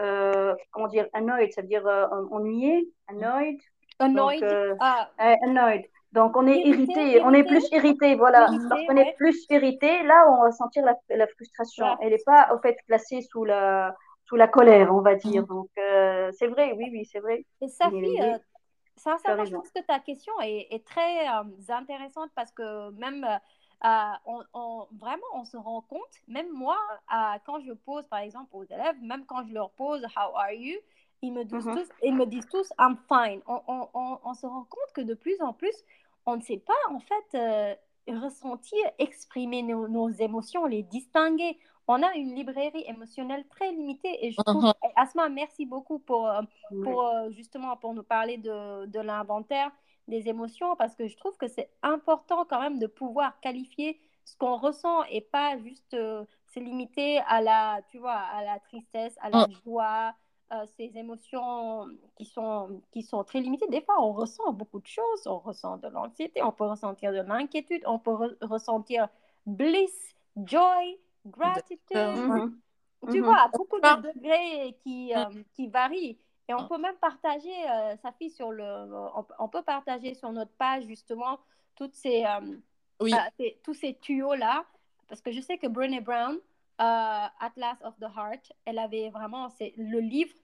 euh, comment dire, annoyed, ça veut dire ennuyé, annoyed. Annoyed? ah. annoyed. Donc, on est irrité, on est plus irrité, voilà. Lorsqu'on est plus irrité, là, on va sentir la, frustration. Elle n'est pas, au fait, placée sous la, sous la colère, on va dire. Mm. Donc, euh, c'est vrai, oui, oui, c'est vrai. Et Safi, euh, sincèrement, je pense que ta question est, très euh, intéressante parce que même, on, vraiment, on se rend compte, même moi, quand je pose, par exemple, aux élèves, même quand je leur pose « How are you ?», ils me disent, mm-hmm. tous, ils me disent tous I'm fine. On, on, on, se rend compte que de plus en plus, on ne sait pas en fait euh, ressentir, exprimer nos, émotions, les distinguer. on a une librairie émotionnelle très limitée. Et je trouve, uh-huh. Asma, merci beaucoup pour, euh, pour euh, justement pour nous parler de, de l'inventaire des émotions, parce que je trouve que c'est important quand même de pouvoir qualifier ce qu'on ressent et pas juste euh, se limiter à la, tu vois, à la tristesse, à la joie, ces émotions qui sont, qui sont très limitées. Des fois, on ressent beaucoup de choses. On ressent de l'anxiété, on peut ressentir de l'inquiétude, on peut ressentir bliss, joy, gratitude. Mhm. Tu mhm. vois, beaucoup de degrés qui, mm. euh, qui varient. Et on mm. peut même partager, euh, sa fille, sur le. On, peut partager sur notre page, justement, toutes ces, euh, tous ces tuyaux-là. Parce que je sais que Brené Brown, Atlas of the Heart, elle avait vraiment. C'est le livre,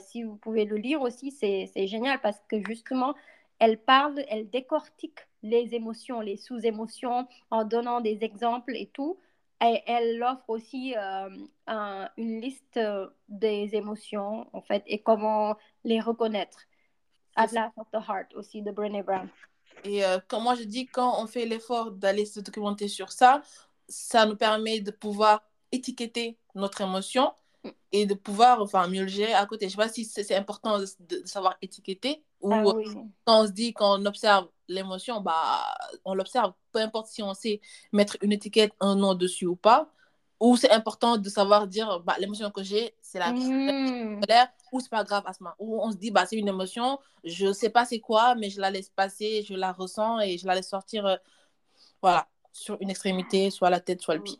si vous pouvez le lire aussi, c'est génial parce que justement, elle parle, elle décortique les émotions, les sous-émotions en donnant des exemples et tout. Et elle offre aussi euh, une liste des émotions, en fait, et comment les reconnaître. Atlas of the Heart aussi de Brené Brown. Et euh, comme moi je dis, quand on fait l'effort d'aller se documenter sur ça, ça nous permet de pouvoir étiqueter notre émotion et de pouvoir enfin, mieux le gérer à côté. Je ne sais pas si c'est important de, savoir étiqueter ou ah quand on se dit, quand on observe l'émotion, bah, on l'observe, peu importe si on sait mettre une étiquette, un nom dessus ou pas, ou c'est important de savoir dire, bah, l'émotion que j'ai, c'est la mmh. colère, ou c'est pas grave à ce moment, ou on se dit, bah, c'est une émotion, je sais pas c'est quoi, mais je la laisse passer, je la ressens et je la laisse sortir, euh, voilà, sur une extrémité, soit la tête, soit le pied.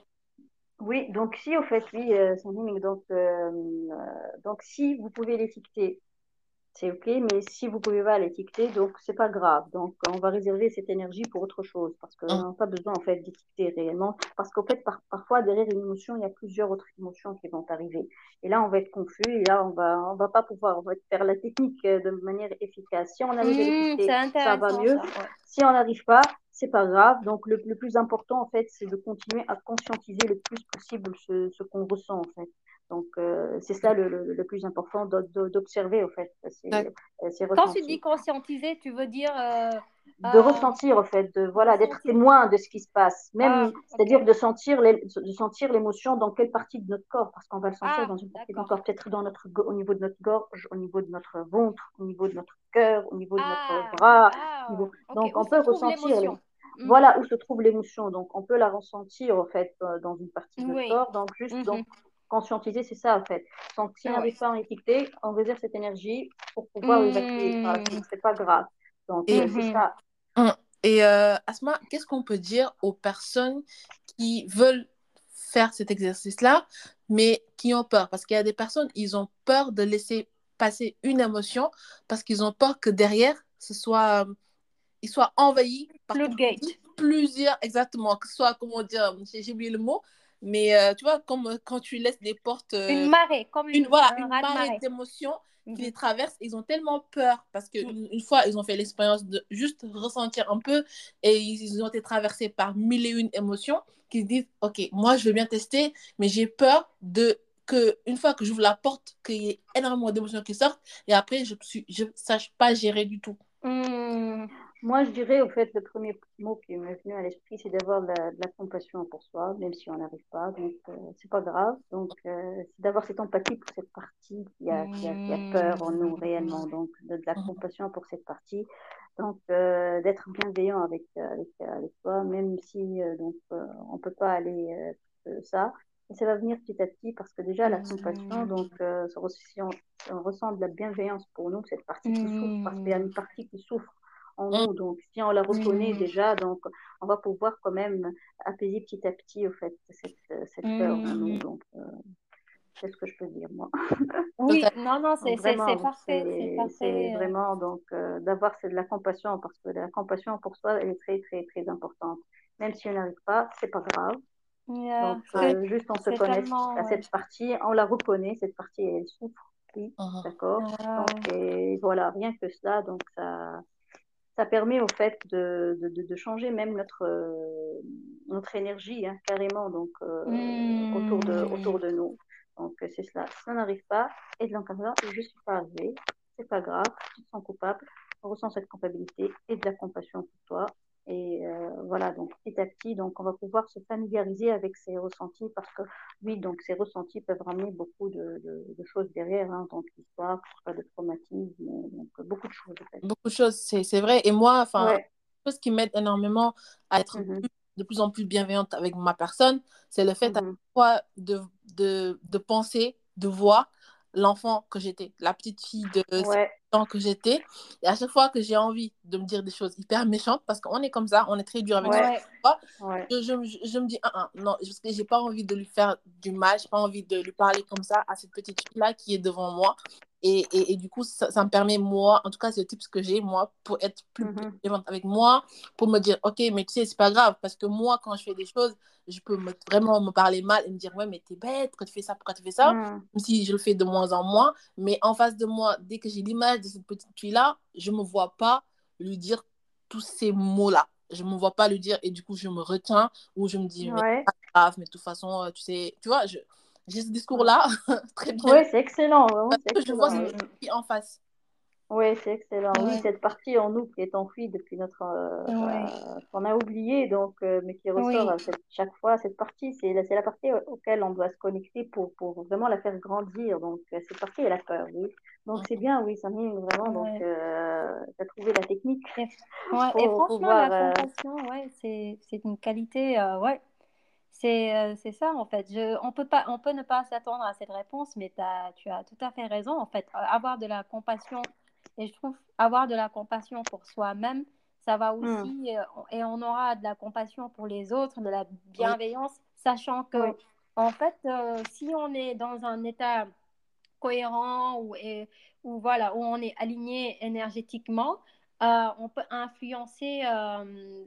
Oui, donc si, au fait, oui, euh, donc, euh, euh, donc si vous pouvez l'étiqueter, c'est OK, mais si vous pouvez pas l'étiqueter, donc c'est pas grave. Donc on va réserver cette énergie pour autre chose parce qu'on n'a pas besoin en fait d'étiqueter réellement parce qu'en fait parfois derrière une émotion il y a plusieurs autres émotions qui vont arriver et là on va être confus et là on va on va pas pouvoir faire la technique de manière efficace. Si on arrive à mmh, l'étiqueter, ça va mieux. Si on n'arrive pas, c'est pas grave. Donc, le, plus important, en fait, c'est de continuer à conscientiser le plus possible ce, ce qu'on ressent, en fait. Donc, euh, c'est ça le, le, plus important d'observer, en fait. Euh, Quand tu dis conscientiser, tu veux dire... Euh, de ressentir, en fait, de, voilà, d'être témoin de ce qui se passe. Même, ah, c'est-à-dire de sentir de sentir l'émotion dans quelle partie de notre corps, parce qu'on va le sentir ah, dans une partie de notre corps, peut-être dans notre, au niveau de notre gorge, au niveau de notre ventre, au niveau de notre cœur, au niveau de notre ah, bras. Donc, on peut ressentir... Mm. Voilà où se trouve l'émotion. Donc, on peut la ressentir, en fait, euh, dans une partie de notre corps. Donc, juste mm-hmm. conscientiser, c'est ça, en fait. Donc, si on n'arrive pas à étiqueter, on réserve cette énergie pour pouvoir. Mm. c'est pas grave. Donc, euh, c'est ça. Mm. Et euh, Asma, qu'est-ce qu'on peut dire aux personnes qui veulent faire cet exercice-là, mais qui ont peur? Parce qu'il y a des personnes, ils ont peur de laisser passer une émotion parce qu'ils ont peur que derrière, ce soit il soit envahi par plusieurs, exactement, que ce soit, comment dire, j'ai oublié le mot, mais euh, tu vois, comme euh, quand tu laisses des portes. Euh, une marée, comme une, voilà, une marée d'émotions qui mhm. les traversent. Ils ont tellement peur parce qu'une mhm. une fois, ils ont fait l'expérience de juste ressentir un peu et ils ont été traversés par mille et une émotions qu'ils se disent Ok, moi, je veux bien tester, mais j'ai peur de que une fois que j'ouvre la porte, qu'il y ait énormément d'émotions qui sortent et après, je ne sache pas gérer du tout. Mmh. Moi, je dirais, au fait, le premier mot qui m'est venu à l'esprit, c'est d'avoir de, la compassion pour soi, même si on n'arrive pas. Donc, euh, c'est pas grave. Donc, euh, c'est d'avoir cette empathie pour cette partie qui a, qui a, peur en nous réellement. Donc, de, la mmh. compassion pour cette partie. Donc, euh, d'être bienveillant avec, avec, avec, soi, même si donc, on peut pas aller ça. Et ça va venir petit à petit parce que déjà, la compassion, mmh. donc, si on, on, ressent de la bienveillance pour nous, cette partie qui souffre, parce qu'il y a une partie qui souffre en mmh. nous. Donc, si on la reconnaît mmh. déjà, donc, on va pouvoir quand même apaiser petit à petit, au fait, cette, cette peur en nous. Mmh. Donc, euh, c'est ce que je peux dire, moi. Oui, non, non, c'est parfait. C'est vraiment, donc, euh, d'avoir de la compassion, parce que la compassion pour soi, elle est très, très, très importante. Même si on n'arrive pas, c'est pas grave. donc, euh, juste on se connecte à cette partie, on la reconnaît, cette partie, elle souffre. Oui, uh-huh. d'accord. Donc, et voilà, rien que cela, donc ça, ça permet au fait de, de, de changer même notre, euh, notre énergie, hein, carrément, donc, euh, autour, de, mmh. autour de nous. Donc, c'est cela. Ça n'arrive pas, et de comme ça, je ne suis pas arrivée, c'est pas grave, tu te sens coupable, on ressent cette culpabilité et de la compassion pour toi. Et euh, voilà, donc petit à petit, donc on va pouvoir se familiariser avec ces ressentis parce que oui, donc ces ressentis peuvent ramener beaucoup de, de, choses derrière, hein, donc l'histoire, de traumatisme, donc beaucoup de choses. Beaucoup de choses, c'est vrai. Et moi, enfin, chose qui m'aide énormément à être mmh de plus en plus bienveillante avec ma personne, c'est le fait à mmh fois de, de, de penser, de voir l'enfant que j'étais, la petite fille de ouais. Que j'étais. Et à chaque fois que j'ai envie de me dire des choses hyper méchantes, parce qu'on est comme ça, on est très dur avec ouais. je, je, je, me dis, ah, ah, non, parce que j'ai pas envie de lui faire du mal, j'ai pas envie de lui parler comme ça à cette petite fille-là qui est devant moi. Et, et, et, du coup, ça, ça, me permet, moi, en tout cas, c'est le type que j'ai, moi, pour être plus mm avec moi, pour me dire, OK, mais tu sais, c'est pas grave, parce que moi, quand je fais des choses, je peux me, vraiment me parler mal et me dire, ouais, mais t'es bête, pourquoi tu fais ça, pourquoi tu fais ça, mm. même si je le fais de moins en moins. Mais en face de moi, dès que j'ai l'image de cette petite fille-là, je me vois pas lui dire tous ces mots-là. Je me vois pas lui dire, et du coup, je me retiens, ou je me dis, mais c'est pas grave, mais de toute façon, euh, tu sais, tu vois, je j'ai ce discours-là, très bien. Oui, c'est excellent. Vraiment, Je vois ce en face. Oui, c'est excellent. Oui, cette partie en nous qui est enfouie depuis notre. Euh, euh, qu'on a oublié, donc, euh, mais qui ressort chaque fois. Cette partie, c'est la, la partie auquel on doit se connecter pour, pour vraiment la faire grandir. Donc, cette partie, elle a peur, oui. Donc, c'est bien, oui, ça m'est vraiment. Donc, tu as trouvé la technique. Et, et franchement, la compassion, ouais, c'est une qualité, ouais, euh, c'est ça, en fait. Je, on, peut pas, on peut ne pas s'attendre à cette réponse, mais as, tu as tout à fait raison. En fait, avoir de la compassion, et je trouve avoir de la compassion pour soi-même, ça va mmh. aussi, euh, et on aura de la compassion pour les autres, de la bienveillance, sachant que, en fait, euh, si on est dans un état cohérent ou, et, ou voilà, où on est aligné énergétiquement, euh, on peut influencer euh,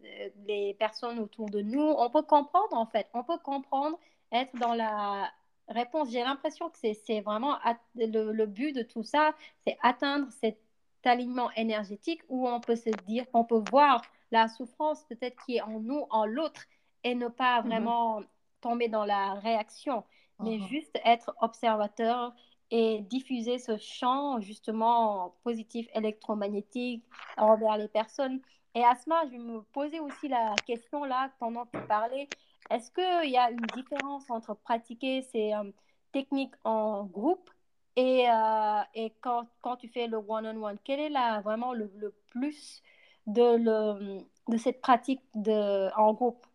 les personnes autour de nous. On peut comprendre, en fait. On peut comprendre, être dans la réponse. J'ai l'impression que c'est vraiment le, but de tout ça, c'est atteindre cet alignement énergétique où on peut se dire, on peut voir la souffrance peut-être qui est en nous, en l'autre, et ne pas mm-hmm. vraiment tomber dans la réaction, mais mm-hmm. juste être observateur et diffuser ce champ justement positif électromagnétique envers les personnes. Et Asma, je me poser aussi la question là pendant que tu parlais. Est-ce qu'il y a une différence entre pratiquer ces euh, techniques en groupe et, euh, et quand, quand, tu fais le one-on-one? Quel est là vraiment le, le plus de, le, de cette pratique de, en groupe?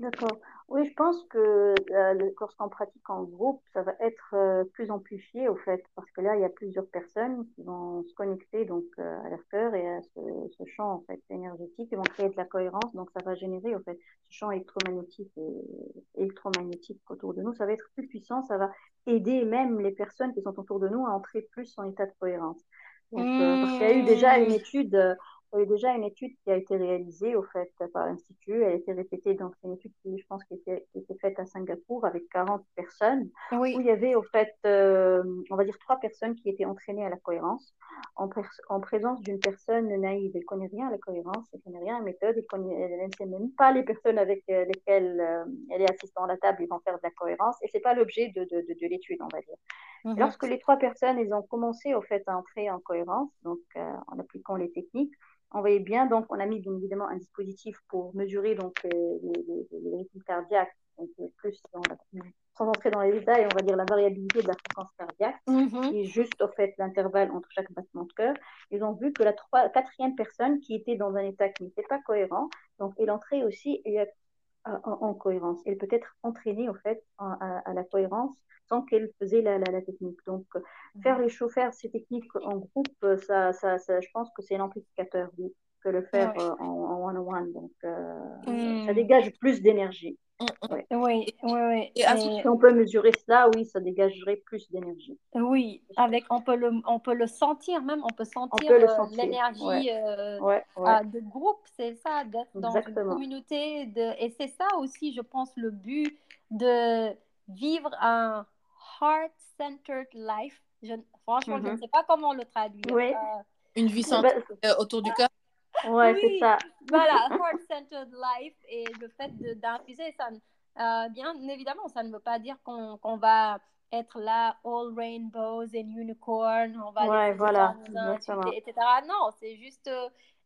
D'accord. Oui, je pense que euh, lorsqu'on pratique en groupe, ça va être euh, plus amplifié au fait, parce que là, il y a plusieurs personnes qui vont se connecter donc euh, à leur cœur et à ce, ce, champ en fait énergétique, ils vont créer de la cohérence, donc ça va générer au fait ce champ électromagnétique et électromagnétique autour de nous, ça va être plus puissant, ça va aider même les personnes qui sont autour de nous à entrer plus en état de cohérence. Donc, parce qu'il y a eu déjà une mmh. étude il y a déjà une étude qui a été réalisée au fait par l'Institut. Elle a été répétée, donc c'est une étude qui, je pense, qui était, qui était faite à Singapour avec 40 personnes, où il y avait au fait, euh, on va dire, trois personnes qui étaient entraînées à la cohérence en, en présence d'une personne naïve. Elle ne connaît rien à la cohérence, elle ne connaît rien à la méthode, elle ne sait même pas les personnes avec euh, lesquelles euh, elle est assistante à la table, ils vont faire de la cohérence, et ce n'est pas l'objet de, de, de, l'étude, on va dire. Mhm. Lorsque les trois personnes, elles ont commencé au fait à entrer en cohérence, donc en appliquant les techniques, on voyait bien, donc on a mis bien évidemment un dispositif pour mesurer donc les, les, rythmes cardiaques, donc plus sans entrer dans les détails, on va dire la variabilité de la fréquence cardiaque, mm-hmm. et juste au fait l'intervalle entre chaque battement de cœur. Ils ont vu que la trois, quatrième personne qui était dans un état qui n'était pas cohérent, donc elle entrait aussi en, cohérence. Elle peut être entraînée au fait à, la cohérence sans qu'elle faisait la, la, technique. Donc, mhm. faire les choses, faire ces techniques en groupe, ça, ça, ça je pense que c'est l'amplificateur que le faire euh, en one-on-one. Donc, euh, ça hmm. dégage plus d'énergie. Mm, mm. Oui, oui, oui. Et, si on peut mesurer cela, oui, ça dégagerait plus d'énergie. Oui, avec, on, peut le, on peut le sentir même, on peut sentir euh, l'énergie de groupe, c'est ça, d'être dans une communauté. De, et c'est ça aussi, je pense, le but de vivre un heart-centered life. Je, franchement, je ne mhm. sais pas comment le traduire. Oui. Euh, Une vie centrée euh, autour du cœur. Ouais, oui, c'est ça. Voilà, heart-centered life et le fait d'infuser, ça, euh, bien évidemment, ça ne veut pas dire qu'on va être là, all rainbows and unicorns, on va ouais, voilà, etc. Non, c'est juste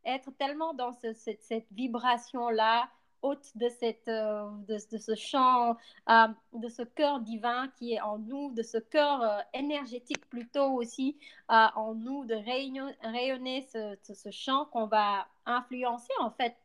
être tellement dans cette vibration-là, haute de, cette, euh, de, ce chant, euh, de ce cœur divin qui est en nous, de ce cœur euh, énergétique plutôt aussi en nous, de rayonner, ce, ce, chant qu'on va influencer en fait.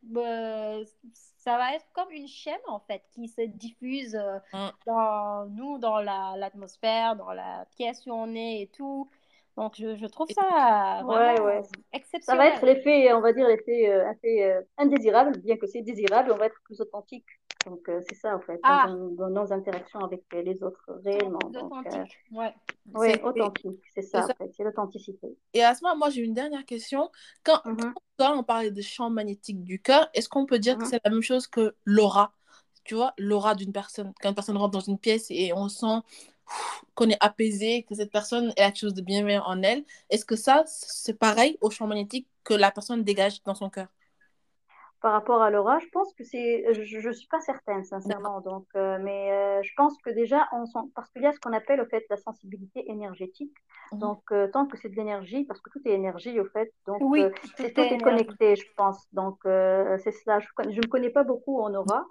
ça va être comme une chaîne en fait qui se diffuse mm. dans nous, dans l'atmosphère, dans la pièce où on est et tout. Donc, je, je trouve ça ouais, exceptionnel. Ça va être l'effet, on va dire, l'effet euh, euh, indésirable, bien que c'est désirable, on va être plus authentique. Donc, euh, c'est ça, en fait, ah. dans, nos interactions avec les autres, réellement. Authentique, ouais. Oui, authentique, c'est ça, en fait, c'est l'authenticité. Et à ce moment, moi, j'ai une dernière question. Quand, mm-hmm. quand on parlait de champ magnétique du cœur, est-ce qu'on peut dire que mm-hmm. c'est la même chose que l'aura? Tu vois, l'aura d'une personne. Quand une personne rentre dans une pièce et on sent qu'on est apaisé, que cette personne a quelque chose de bienveillant en elle. Est-ce que ça, c'est pareil au champ magnétique que la personne dégage dans son cœur? Par rapport à l'aura, je pense que c'est, je ne suis pas certaine, sincèrement. Donc, euh, mais euh, je pense que déjà, on sent, parce qu'il y a ce qu'on appelle au fait la sensibilité énergétique. Mhm. Donc, euh, tant que c'est de l'énergie, parce que tout est énergie au fait, donc oui, c'est tout est connecté, je pense. Donc, c'est cela. Je, ne connais pas beaucoup en aura,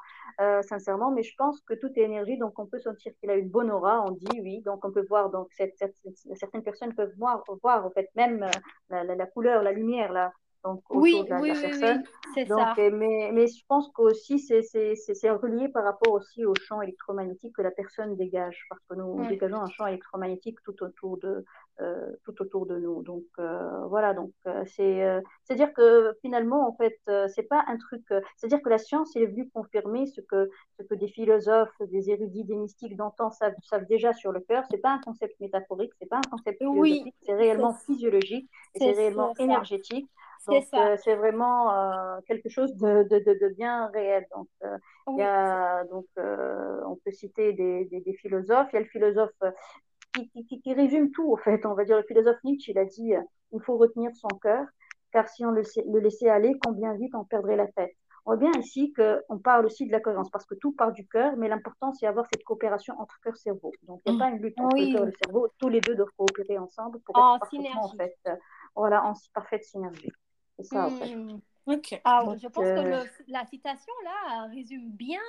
sincèrement, mais je pense que tout est énergie. Donc, on peut sentir qu'il a une bonne aura. On dit oui. Donc, on peut voir. Donc, cette, certaines personnes peuvent voir, voir au fait même la, la, la couleur, la lumière, là donc oui, de la, oui, personne. Oui, donc, ça. Mais, mais je pense qu'aussi c'est relié par rapport aussi au champ électromagnétique que la personne dégage, parce que nous dégageons un champ électromagnétique tout autour de, euh, tout autour de nous. Donc euh, voilà, donc euh, c'est à dire que finalement en fait c'est pas un truc, c'est à dire que la science est venue confirmer ce que ce que des philosophes, des érudits, des mystiques d'antan savent, savent, déjà sur le cœur. C'est pas un concept métaphorique, c'est pas un concept philosophique, c'est réellement physiologique, c'est réellement énergétique. Donc, euh, c'est vraiment euh, quelque chose de, de, de, bien réel. Donc, euh, y a, donc on peut citer des, des, philosophes. Il y a le philosophe qui, qui, qui, résume tout, en fait. On va dire le philosophe Nietzsche, il a dit il faut retenir son cœur, car si on le, le laissait aller, combien vite on perdrait la tête. On voit bien ici qu'on parle aussi de la cohérence, parce que tout part du cœur, mais l'important, c'est d'avoir cette coopération entre cœur et cerveau. Donc, il n'y a pas une lutte entre le cœur et le cerveau. Tous les deux doivent coopérer ensemble pour être parfaitement, en fait, voilà, en parfaite synergie. C'est ça, en fait. Hmm. Ah, je pense que euh, la citation, là, résume bien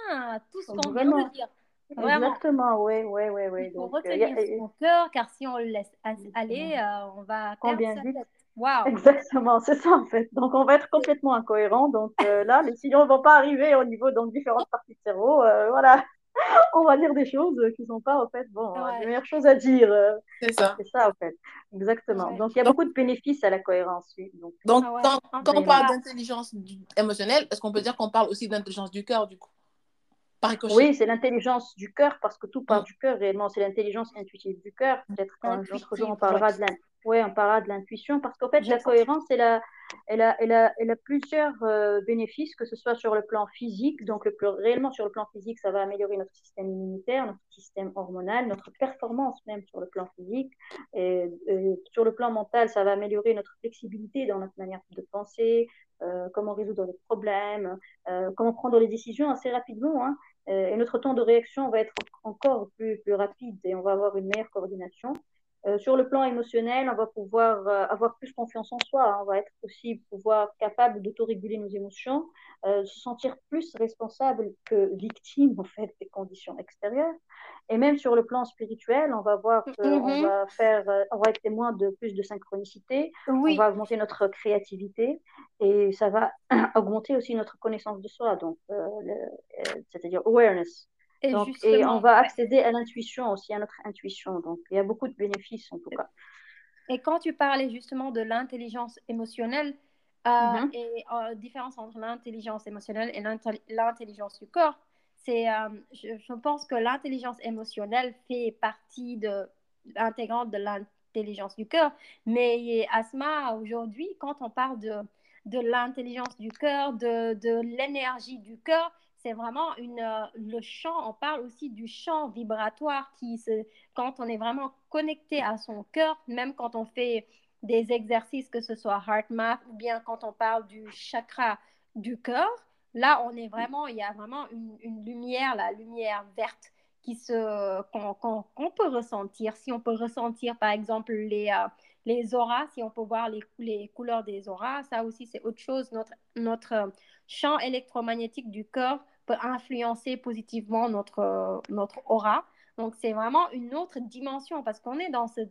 tout ce qu'on vient de dire. Vraiment. Exactement, oui, oui, oui. oui. Il faut Donc, euh, retenir son cœur, car si on le laisse aller, euh, on va perdre sa tête. Wow. Exactement, c'est ça en fait. Donc on va être complètement incohérent. Donc là, les signaux ne vont pas arriver au niveau dans différentes parties du cerveau. voilà. on va dire des choses qui ne sont pas, en fait, bon, les meilleures choses à dire. Euh, c'est ça. C'est ça, en fait. Exactement. Donc, il y a beaucoup de bénéfices à la cohérence. Oui. Donc, Donc ah quand, on parle d'intelligence émotionnelle, est-ce qu'on peut dire qu'on parle aussi d'intelligence du cœur, du coup? Oui, c'est l'intelligence du cœur, parce que tout part mm. du cœur réellement. C'est l'intelligence intuitive du cœur. Peut-être qu'un autre jour, on parlera de ouais, on parlera de l'intuition, parce qu'en fait, la cohérence, elle a, elle a, elle a, elle a plusieurs euh, bénéfices, que ce soit sur le plan physique. Donc, le réellement, sur le plan physique, ça va améliorer notre système immunitaire, notre système hormonal, notre performance même sur le plan physique. Et, sur le plan mental, ça va améliorer notre flexibilité dans notre manière de penser, euh, comment résoudre les problèmes, euh, comment prendre les décisions assez rapidement. Hein. et notre temps de réaction va être encore plus, plus rapide et on va avoir une meilleure coordination. Euh, sur le plan émotionnel, on va pouvoir euh, avoir plus confiance en soi. Hein. On va être aussi pouvoir capable d'autoréguler nos émotions, euh, se sentir plus responsable que victime en fait des conditions extérieures. Et même sur le plan spirituel, on va voir qu'on mm-hmm. va faire, on va être témoin de plus de synchronicité. On va augmenter notre créativité et ça va augmenter aussi notre connaissance de soi. Donc, c'est-à-dire awareness. Et, on va accéder à l'intuition aussi, à notre intuition. Donc, il y a beaucoup de bénéfices en tout cas. Et quand tu parlais justement de l'intelligence émotionnelle, euh, mm-hmm. et la euh, différence entre l'intelligence émotionnelle et l'intelligence du corps, c'est, euh, je, pense que l'intelligence émotionnelle fait partie de, intégrante de l'intelligence du cœur. Mais Asma, aujourd'hui, quand on parle de, de l'intelligence du cœur, de, de l'énergie du cœur, c'est vraiment une, euh, le chant, on parle aussi du chant vibratoire qui, se, quand on est vraiment connecté à son cœur, même quand on fait des exercices, que ce soit heart math ou bien quand on parle du chakra du cœur, là, on est vraiment, il y a vraiment une, lumière, la lumière verte qui se, qu'on, peut ressentir. Si on peut ressentir, par exemple, les, euh, les auras, si on peut voir les, les couleurs des auras, ça aussi, c'est autre chose. Notre, notre champ électromagnétique du cœur peut influencer positivement notre, notre aura. Donc, c'est vraiment une autre dimension parce qu'on est dans ce,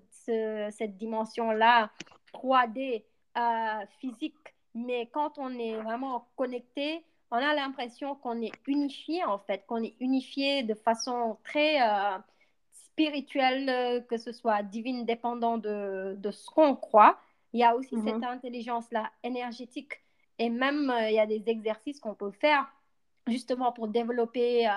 cette dimension-là 3D euh, physique. Mais quand on est vraiment connecté, on a l'impression qu'on est unifié, en fait, qu'on est unifié de façon très euh, spirituelle, euh, que ce soit divine, dépendant de, de ce qu'on croit. Il y a aussi cette mhm. intelligence-là énergétique. Et même, il y a des exercices qu'on peut faire justement pour développer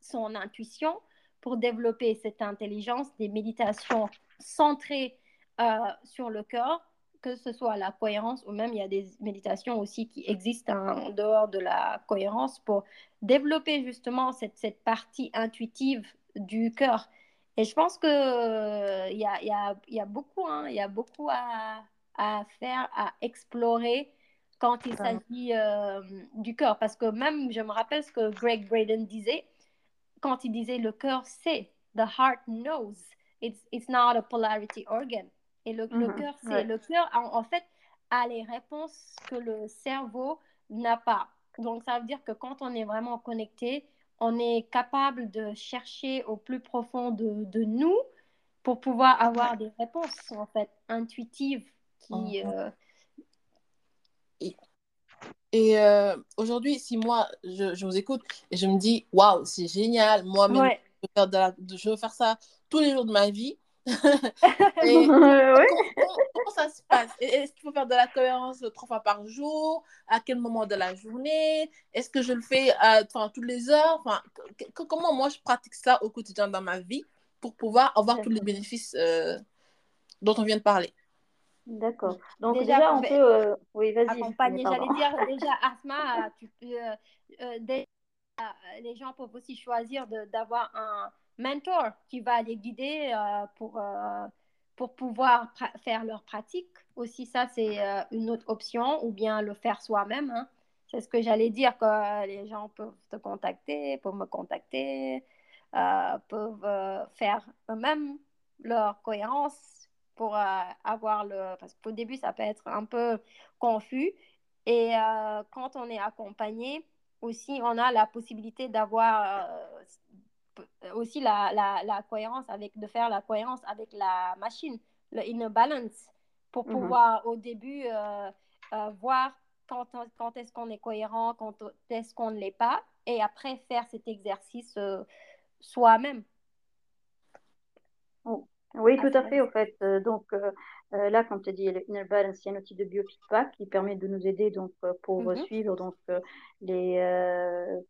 son intuition pour développer cette intelligence, des méditations centrées euh, sur le cœur, que ce soit la cohérence ou même il y a des méditations aussi qui existent en dehors de la cohérence pour développer justement cette, cette partie intuitive du cœur. Et je pense qu'il euh, y, a, y, a, y, a, beaucoup, hein, y a beaucoup à, à, faire, à explorer quand il s'agit euh, du cœur. Parce que même, je me rappelle ce que Greg Braden disait, quand il disait le cœur sait, the heart knows, it's, it's not a polarity organ. Et le, le mm-hmm. cœur sait, le cœur en, fait a les réponses que le cerveau n'a pas. Donc ça veut dire que quand on est vraiment connecté, on est capable de chercher au plus profond de, de nous pour pouvoir avoir des réponses en fait intuitives qui, mm-hmm. euh, et euh, aujourd'hui, si moi, je, je, vous écoute et je me dis, waouh, c'est génial, moi-même, je, veux faire ça tous les jours de ma vie. et comment, ça se passe? Est-ce qu'il faut faire de la cohérence trois fois par jour? À quel moment de la journée? Est-ce que je le fais enfin, toutes les heures? Comment moi je pratique ça au quotidien dans ma vie pour pouvoir avoir tous les bénéfices euh, dont on vient de parler? D'accord. Donc déjà, on peut... Euh, oui, vas-y. Accompagner, j'allais dire déjà, Asma, tu peux... Euh, euh, les gens peuvent aussi choisir d'avoir un mentor qui va les guider pour, pour pouvoir faire leur pratique. Aussi, ça, c'est une autre option, ou bien le faire soi-même. Hein. C'est ce que j'allais dire, que les gens peuvent te contacter, peuvent me contacter, peuvent faire eux-mêmes leur cohérence pour euh, avoir le... Parce qu'au début, ça peut être un peu confus. Et euh, quand on est accompagné, aussi, on a la possibilité d'avoir euh, aussi la, la, la, cohérence avec, de faire la cohérence avec la machine, le inner balance, pour mhm. pouvoir au début voir quand, quand est-ce qu'on est cohérent, quand est-ce qu'on ne l'est pas, et après faire cet exercice soi-même. Oh. Oui, tout à fait, au fait. Euh, donc, euh, euh, là, comme tu dis, le Inner Balance, c'est un outil de biofeedback qui permet de nous aider donc, pour mm-hmm. suivre donc, les,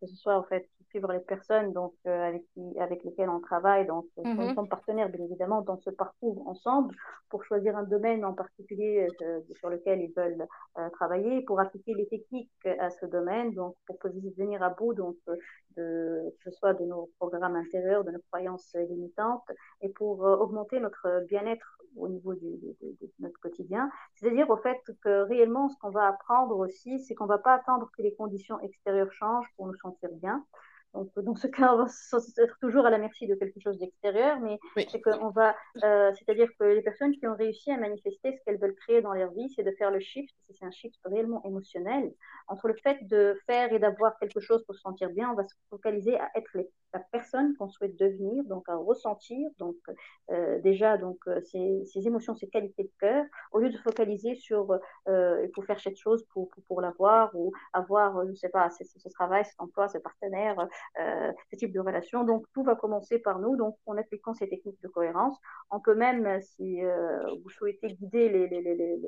que ce soit en fait suivre les personnes donc, avec, qui, avec lesquelles on travaille. Donc, nous mm-hmm. sommes partenaires, bien évidemment, dans ce parcours ensemble pour choisir un domaine en particulier sur lequel ils veulent travailler, pour appliquer les techniques à ce domaine, donc pour venir à bout donc, que ce soit de nos programmes intérieurs, de nos croyances limitantes, et pour augmenter notre bien-être au niveau de, de, notre quotidien. C'est-à-dire au fait que réellement, ce qu'on va apprendre aussi, c'est qu'on ne va pas attendre que les conditions extérieures changent pour nous sentir bien. Donc, dans ce cas, on va être toujours à la merci de quelque chose d'extérieur, mais c'est qu'on va, euh, c'est-à-dire que les personnes qui ont réussi à manifester ce qu'elles veulent créer dans leur vie, c'est de faire le shift, c'est un shift réellement émotionnel, entre le fait de faire et d'avoir quelque chose pour se sentir bien, on va se focaliser à être la personne qu'on souhaite devenir, donc à ressentir, donc euh, déjà donc euh, ces, ces, émotions, ces qualités de cœur, au lieu de focaliser sur il faut faire cette chose pour, pour, pour l'avoir ou avoir, je ne sais pas, ce, travail, cet emploi, ce partenaire, euh, ce type de relation. Donc, tout va commencer par nous. Donc, en appliquant ces techniques de cohérence, on peut même, si euh, vous souhaitez guider les, les, les, les,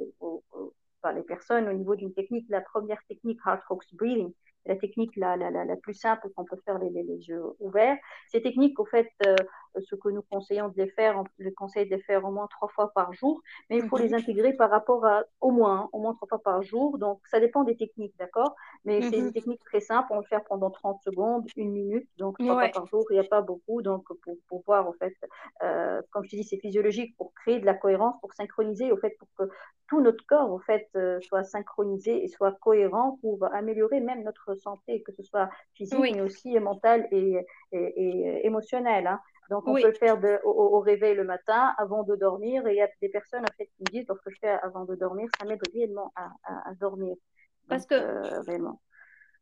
les personnes au niveau d'une technique, la première technique, Heart Hawks Breathing, la technique la, la, la, la plus simple qu'on peut faire les, les, les, yeux ouverts. Ces techniques, au fait, euh, ce que nous conseillons de les faire, on les conseille de les faire au moins trois fois par jour, mais il faut les mhm. intégrer par rapport à au moins, au moins trois fois par jour. Donc, ça dépend des techniques, d'accord? Mais c'est une mhm. technique très simple, on le faire pendant 30 secondes, une minute, donc trois fois par jour, il n'y a pas beaucoup. Donc, pour, pour voir, en fait, euh, comme je te dis, c'est physiologique pour créer de la cohérence, pour synchroniser, au fait, pour que tout notre corps, en fait, euh, soit synchronisé et soit cohérent pour améliorer même notre santé, que ce soit physique, mais aussi mentale et, et, émotionnel. Hein. Donc, on peut le faire de, au, réveil le matin, avant de dormir. Et il y a des personnes en fait, qui me disent, lorsque je fais avant de dormir, ça m'aide réellement à, à, dormir. Parce que euh,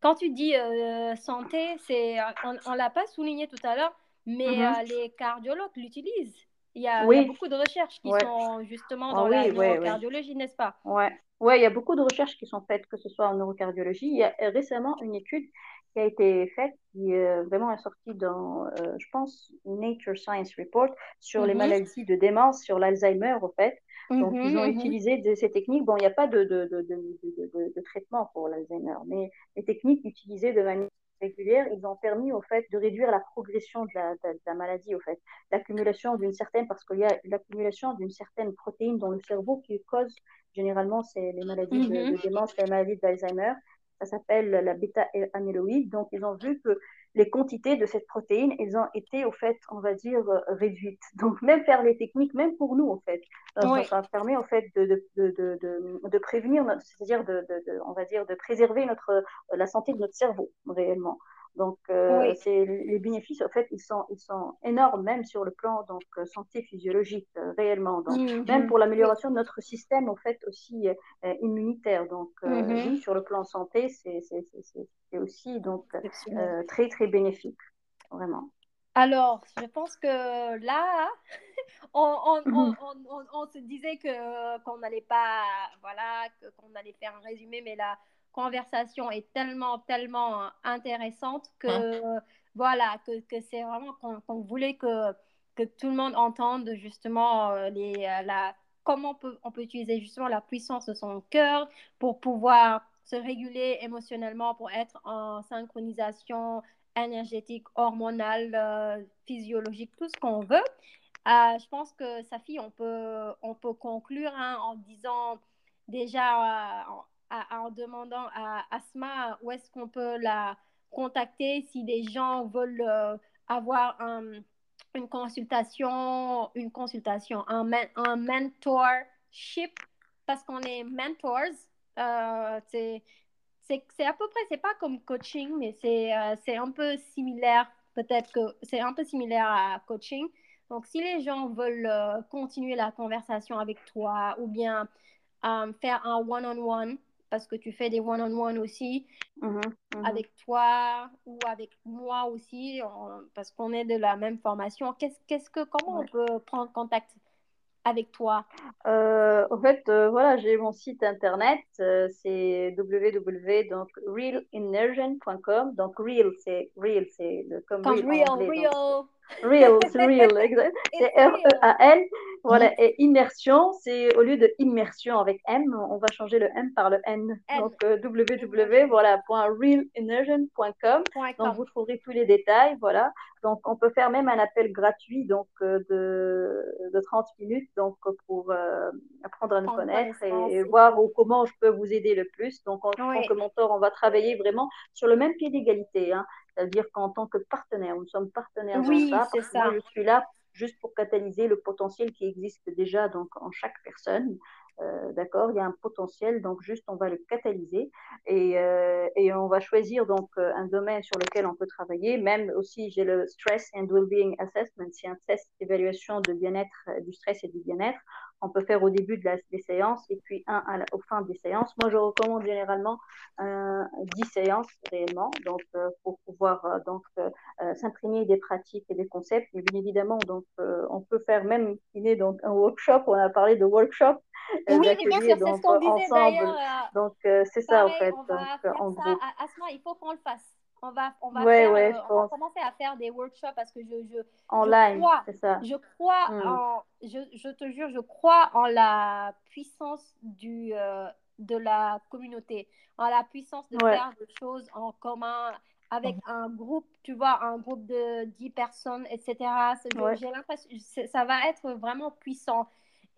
quand tu dis euh, santé, c'est, on ne l'a pas souligné tout à l'heure, mais mm-hmm. euh, les cardiologues l'utilisent. Il y, a, beaucoup de recherches qui sont justement ah dans la neurocardiologie, n'est-ce pas? Oui, ouais, il y a beaucoup de recherches qui sont faites, que ce soit en neurocardiologie. Il y a récemment une étude qui a été faite, qui est vraiment est sortie dans, euh, je pense, Nature Science Report sur les mhm. maladies de démence, sur l'Alzheimer, au fait. Donc, mhm, ils ont mhm. utilisé ces techniques. Bon, il n'y a pas de, de, de, de traitement pour l'Alzheimer, mais les techniques utilisées de manière régulière, ils ont permis au fait de réduire la progression de la, de la maladie, au fait, l'accumulation d'une certaine, parce qu'il y a l'accumulation d'une certaine protéine dans le cerveau qui cause généralement c'est les maladies de, démence, les maladies d'Alzheimer ça s'appelle la bêta-amyloïde. Donc, ils ont vu que les quantités de cette protéine, elles ont été, au fait, on va dire, euh, réduites. Donc, même faire les techniques, même pour nous, en fait, euh, ça, permet, en fait, de, de, de, de prévenir, c'est-à-dire, de, on va dire, de préserver notre, la santé de notre cerveau, réellement. Donc, euh, les bénéfices, en fait, ils sont, ils sont énormes, même sur le plan donc, euh, santé physiologique, euh, réellement. Donc, mmh, même mmh. pour l'amélioration de notre système, en fait, aussi immunitaire. Donc, mmh oui, sur le plan santé, c'est aussi donc, très, très bénéfique, vraiment. Alors, je pense que là, on, on, on, on se disait qu'on n'allait pas, voilà, qu'on allait faire un résumé, mais là, conversation est tellement, tellement intéressante que, hein? voilà, que, que c'est vraiment qu'on voulait que, que tout le monde entende justement euh, les, euh, la, comment on peut, on peut utiliser justement la puissance de son cœur pour pouvoir se réguler émotionnellement, pour être en synchronisation énergétique, hormonale, euh, physiologique, tout ce qu'on veut. je pense que sa fille, on peut, on peut conclure hein, en disant déjà, en demandant à Asma où est-ce qu'on peut la contacter si des gens veulent euh, avoir une consultation, une consultation, un, un mentorship, parce qu'on est mentors. Euh, c'est à peu près, c'est pas comme coaching, mais c'est euh, c'est un peu similaire, peut-être que c'est un peu similaire à coaching. Donc, si les gens veulent continuer la conversation avec toi ou bien faire un one-on-one, -on -one, parce que tu fais des one-on-one aussi mhm, mhm. avec toi ou avec moi aussi, parce qu'on est de la même formation. Qu'est-ce, qu'est-ce que, comment on peut prendre contact avec toi? Euh, En fait, euh, voilà, j'ai mon site internet, euh, c'est www.realimmersion.com. Donc, real, c'est real, c'est comme, real, real. real, exact. C'est R-E-A-L. Voilà, et immersion, c'est au lieu de immersion avec M, on va changer le M par le N. Donc, euh, www.realimmersion.com. Donc, vous trouverez tous les détails. Voilà. Donc, on peut faire même un appel gratuit donc, euh, de, de 30 minutes donc, pour euh, apprendre à nous connaître et, voir comment je peux vous aider le plus. Donc, en tant que mentor, on va travailler vraiment sur le même pied d'égalité. Hein. C'est-à-dire qu'en tant que partenaire, nous sommes partenaires oui, dans ça. Parce ça. moi, je suis là juste pour catalyser le potentiel qui existe déjà donc, en chaque personne. Euh, d'accord Il y a un potentiel, donc juste on va le catalyser et, euh, et on va choisir donc euh, un domaine sur lequel on peut travailler. Même aussi, j'ai le Stress and Wellbeing Assessment, c'est un test d'évaluation de bien-être, du stress et du bien-être on peut faire au début de la, des séances et puis un à au fin des séances. Moi, je recommande généralement euh, 10 séances réellement, donc euh, pour pouvoir euh, donc euh, s'imprégner des pratiques et des concepts. Et bien évidemment, donc on peut faire même est donc un workshop. On a parlé de workshop. oui, bien sûr, c'est ce qu'on disait d'ailleurs. Donc c'est ça en fait. On va faire ça. Asma, il faut qu'on le fasse. On va, on va, faire, euh, on va commencer à faire des workshops parce que je, je, Online, je crois, Je crois hmm. en, je, je, te jure, je crois en la puissance du, euh, de la communauté, en la puissance de faire des choses en commun avec un groupe, tu vois, un groupe de 10 personnes, etc. J'ai l'impression ça va être vraiment puissant.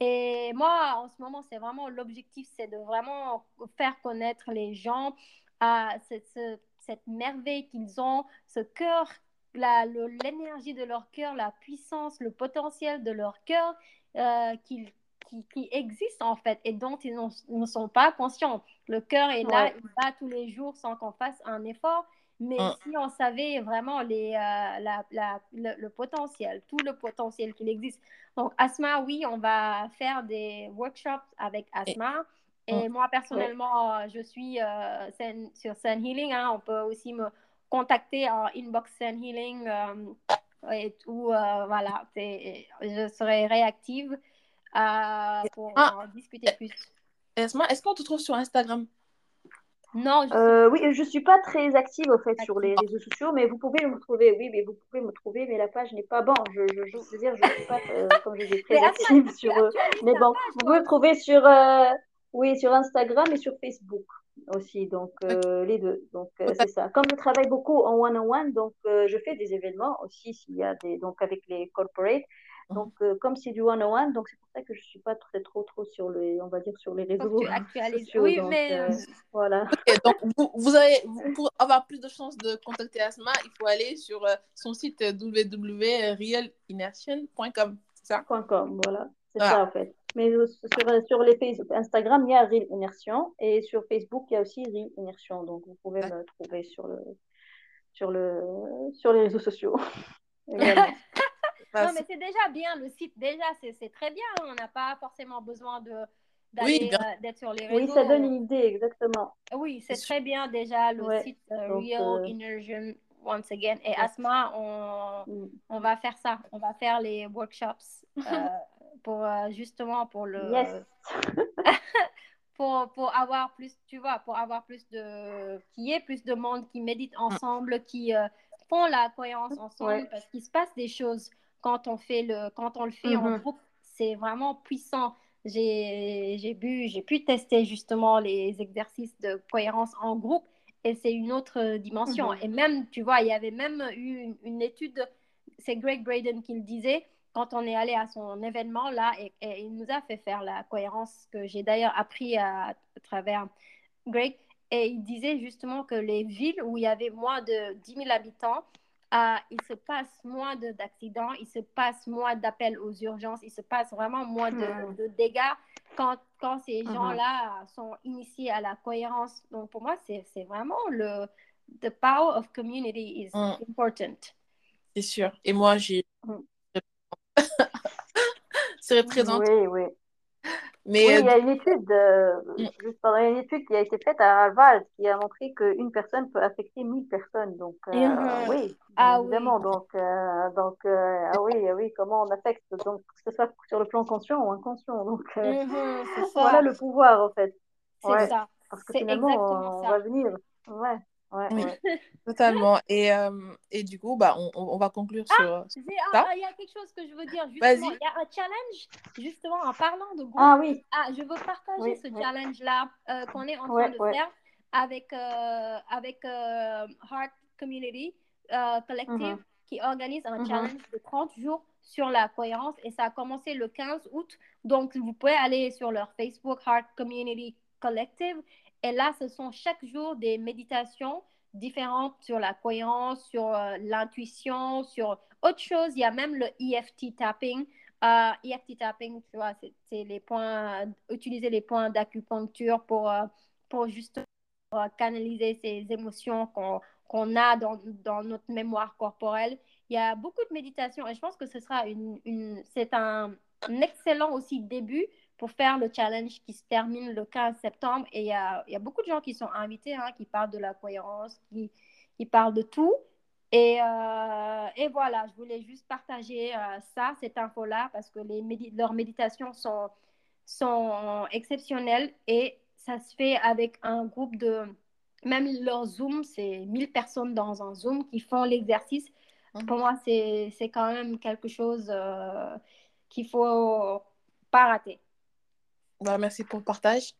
Et moi, en ce moment, c'est vraiment l'objectif, c'est de vraiment faire connaître les gens à cette, cette merveille qu'ils ont, ce cœur, l'énergie de leur cœur, la puissance, le potentiel de leur cœur euh, qui, qui, existe en fait et dont ils ne sont pas conscients. Le cœur est là, il bat tous les jours sans qu'on fasse un effort. Mais mm. si on savait vraiment les, la, la, le, potentiel, tout le potentiel qu'il existe. Donc, Asma, oui, on va faire des workshops avec Asma. Et, mm. moi, personnellement, je suis sur Sun Healing. Hein. on peut aussi me contacter en inbox Sun Healing et tout. voilà, je serai réactive pour ah. en discuter plus. Esma, est-ce qu'on te trouve sur Instagram? Non, je... Euh, oui, je suis pas très active au fait sur les réseaux sociaux, mais vous pouvez me trouver. Oui, mais vous pouvez me trouver, mais la page n'est pas bon. Je, je, je veux dire, je suis pas euh, comme je dis très active sur. Euh, mais bon, vous pouvez me trouver sur oui sur Instagram et sur Facebook aussi, donc les deux. Donc c'est ça. Comme je travaille beaucoup en one on one, donc je fais des événements aussi s'il y a des donc avec les corporates. Donc, euh, comme c'est du one-on-one, donc c'est pour ça que je ne suis pas très, trop, trop sur les, on va dire, sur les réseaux sociaux. Oui, mais... Euh, voilà. donc, vous, vous, avez, pour avoir plus de chances de contacter Asma, il faut aller sur euh, son site www.realinertion.com, c'est ça .com, voilà. C'est ça, en fait. Mais sur, sur les Facebook, Instagram, il y a Real Immersion et sur Facebook, il y a aussi Real Immersion. Donc, vous pouvez me trouver sur, le, sur, le, sur les réseaux sociaux. non, mais c'est déjà bien le site. Déjà, c'est très bien. On n'a pas forcément besoin de d'aller euh, d'être sur les réseaux. Oui, ça donne une idée, exactement. Oui, c'est très bien déjà le site euh, Real euh, once again. Et Asma, on, mm. on, va faire ça. On va faire les workshops pour justement pour le. pour, pour avoir plus, tu vois, pour avoir plus de. qu'il y ait plus de monde qui médite mm. ensemble, qui font la cohérence ensemble, parce qu'il se passe des choses quand on, fait le, quand on le fait en mhm. groupe, c'est vraiment puissant. J'ai pu tester justement les exercices de cohérence en groupe et c'est une autre dimension. Mhm. Et même, tu vois, il y avait même eu une, étude, c'est Greg Braden qui le disait, quand on est allé à son événement là, et, il nous a fait faire la cohérence que j'ai d'ailleurs appris à, travers Greg. Et il disait justement que les villes où il y avait moins de 10 000 habitants, il se passe moins d'accidents, il se passe moins d'appels aux urgences, il se passe vraiment moins de, hmm. dégâts quand, quand ces uh-huh. gens-là sont initiés à la cohérence. Donc pour moi, c'est vraiment le the power of community is hmm. important. C'est sûr. Et moi, j'ai serais présente. Oui, oui. Mais oui, il y a une étude, euh, mm. juste une étude qui a été faite à Harvard qui a montré qu'une personne peut affecter 1000 personnes. Donc, euh, mm-hmm. oui, ah, évidemment. Donc, euh, donc ah oui, ah oui, comment on affecte, donc, que ce soit sur le plan conscient ou inconscient. Donc, mm-hmm, voilà le pouvoir, en fait. C'est ça. Parce que finalement, on, va venir. Ouais. Ouais, oui, totalement. Et, euh, et du coup, bah, on, on va conclure ah, sur, ah, Il y a quelque chose que je veux dire, justement. Il y a un challenge, justement, en parlant de groupe. Ah oui. Ah, je veux partager ce challenge-là euh, qu'on est en train de faire avec, euh, avec Heart Community Collective mm-hmm. qui organise un mm-hmm. challenge de 30 jours sur la cohérence et ça a commencé le 15 août. Donc, vous pouvez aller sur leur Facebook Heart Community Collective et là, ce sont chaque jour des méditations différentes sur la cohérence, sur euh, l'intuition, sur autre chose. Il y a même le EFT tapping. Euh, EFT tapping, tu vois, c'est les points, utiliser les points d'acupuncture pour, euh, pour juste canaliser ces émotions qu'on a dans, dans, notre mémoire corporelle. Il y a beaucoup de méditation et je pense que ce sera une, une c'est un excellent aussi début pour faire le challenge qui se termine le 15 septembre. Et il y a, y a, beaucoup de gens qui sont invités, hein, qui parlent de la cohérence, qui, qui parlent de tout. Et, euh, et, voilà, je voulais juste partager euh, ça, cette info-là, parce que les leurs méditations sont, sont exceptionnelles et ça se fait avec un groupe de... Même leur Zoom, c'est 1000 personnes dans un Zoom qui font l'exercice. Mmh. Pour moi, c'est quand même quelque chose euh, qu'il ne faut pas rater. Bah, merci pour le partage.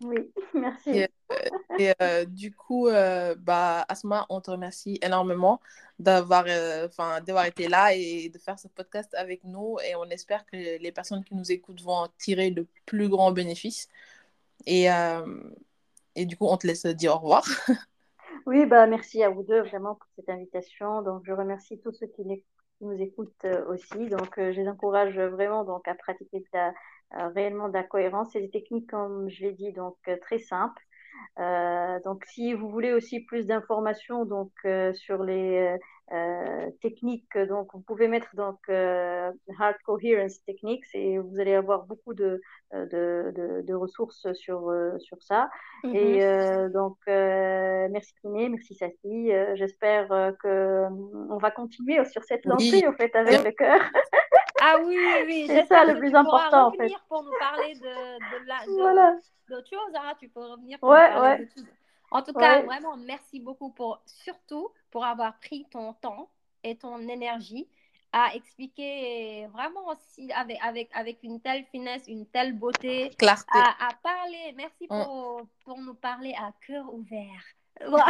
Oui, merci. Et, euh, euh, du coup, euh, bah, Asma, on te remercie énormément d'avoir d'avoir été là et de faire ce podcast avec nous. Et on espère que les personnes qui nous écoutent vont en tirer le plus grand bénéfice. Et, et du coup, on te laisse dire au revoir. Oui, bah, merci à vous deux vraiment pour cette invitation. Donc, je remercie tous ceux qui, nous écoutent aussi. Donc, je les encourage vraiment donc, à pratiquer la, euh, réellement de la cohérence. C'est des techniques, comme je l'ai dit, donc euh, très simples. donc, si vous voulez aussi plus d'informations donc sur les techniques, donc vous pouvez mettre donc Heart Coherence Techniques et vous allez avoir beaucoup de, de, de, ressources sur, sur ça. Et mm-hmm. donc, merci Kiné, merci Safi. J'espère que on va continuer sur cette lancée en fait avec le cœur. Ah oui, oui, oui. C'est ça le plus important en fait. pour nous parler de, de, la, voilà. d'autres choses. Hein. Tu peux revenir pour ouais, parler de tout. En tout cas, vraiment, merci beaucoup pour, surtout pour avoir pris ton temps et ton énergie à expliquer vraiment aussi avec, avec, avec une telle finesse, une telle beauté, À, à parler. Merci mm. pour, pour nous parler à cœur ouvert.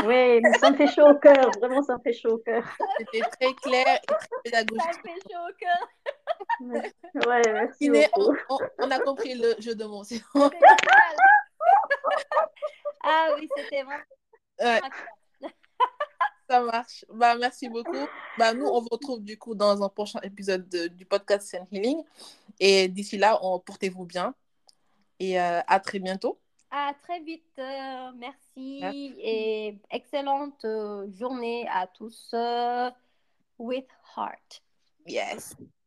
Oui, ça me fait chaud au cœur, vraiment ça me fait chaud au cœur. C'était très clair et très pédagogique. Ça me fait chaud au cœur. Ouais, merci beaucoup. On, on, a compris le jeu de mots. ah oui, c'était vraiment. Ouais. Ça marche. Bah, merci beaucoup. Bah, nous, on vous retrouve du coup dans un prochain épisode du podcast Sun Healing. Et d'ici là, portez-vous bien. Et euh, à très bientôt. À très vite. Euh, merci. Et excellente euh, journée à tous. with heart. Yes.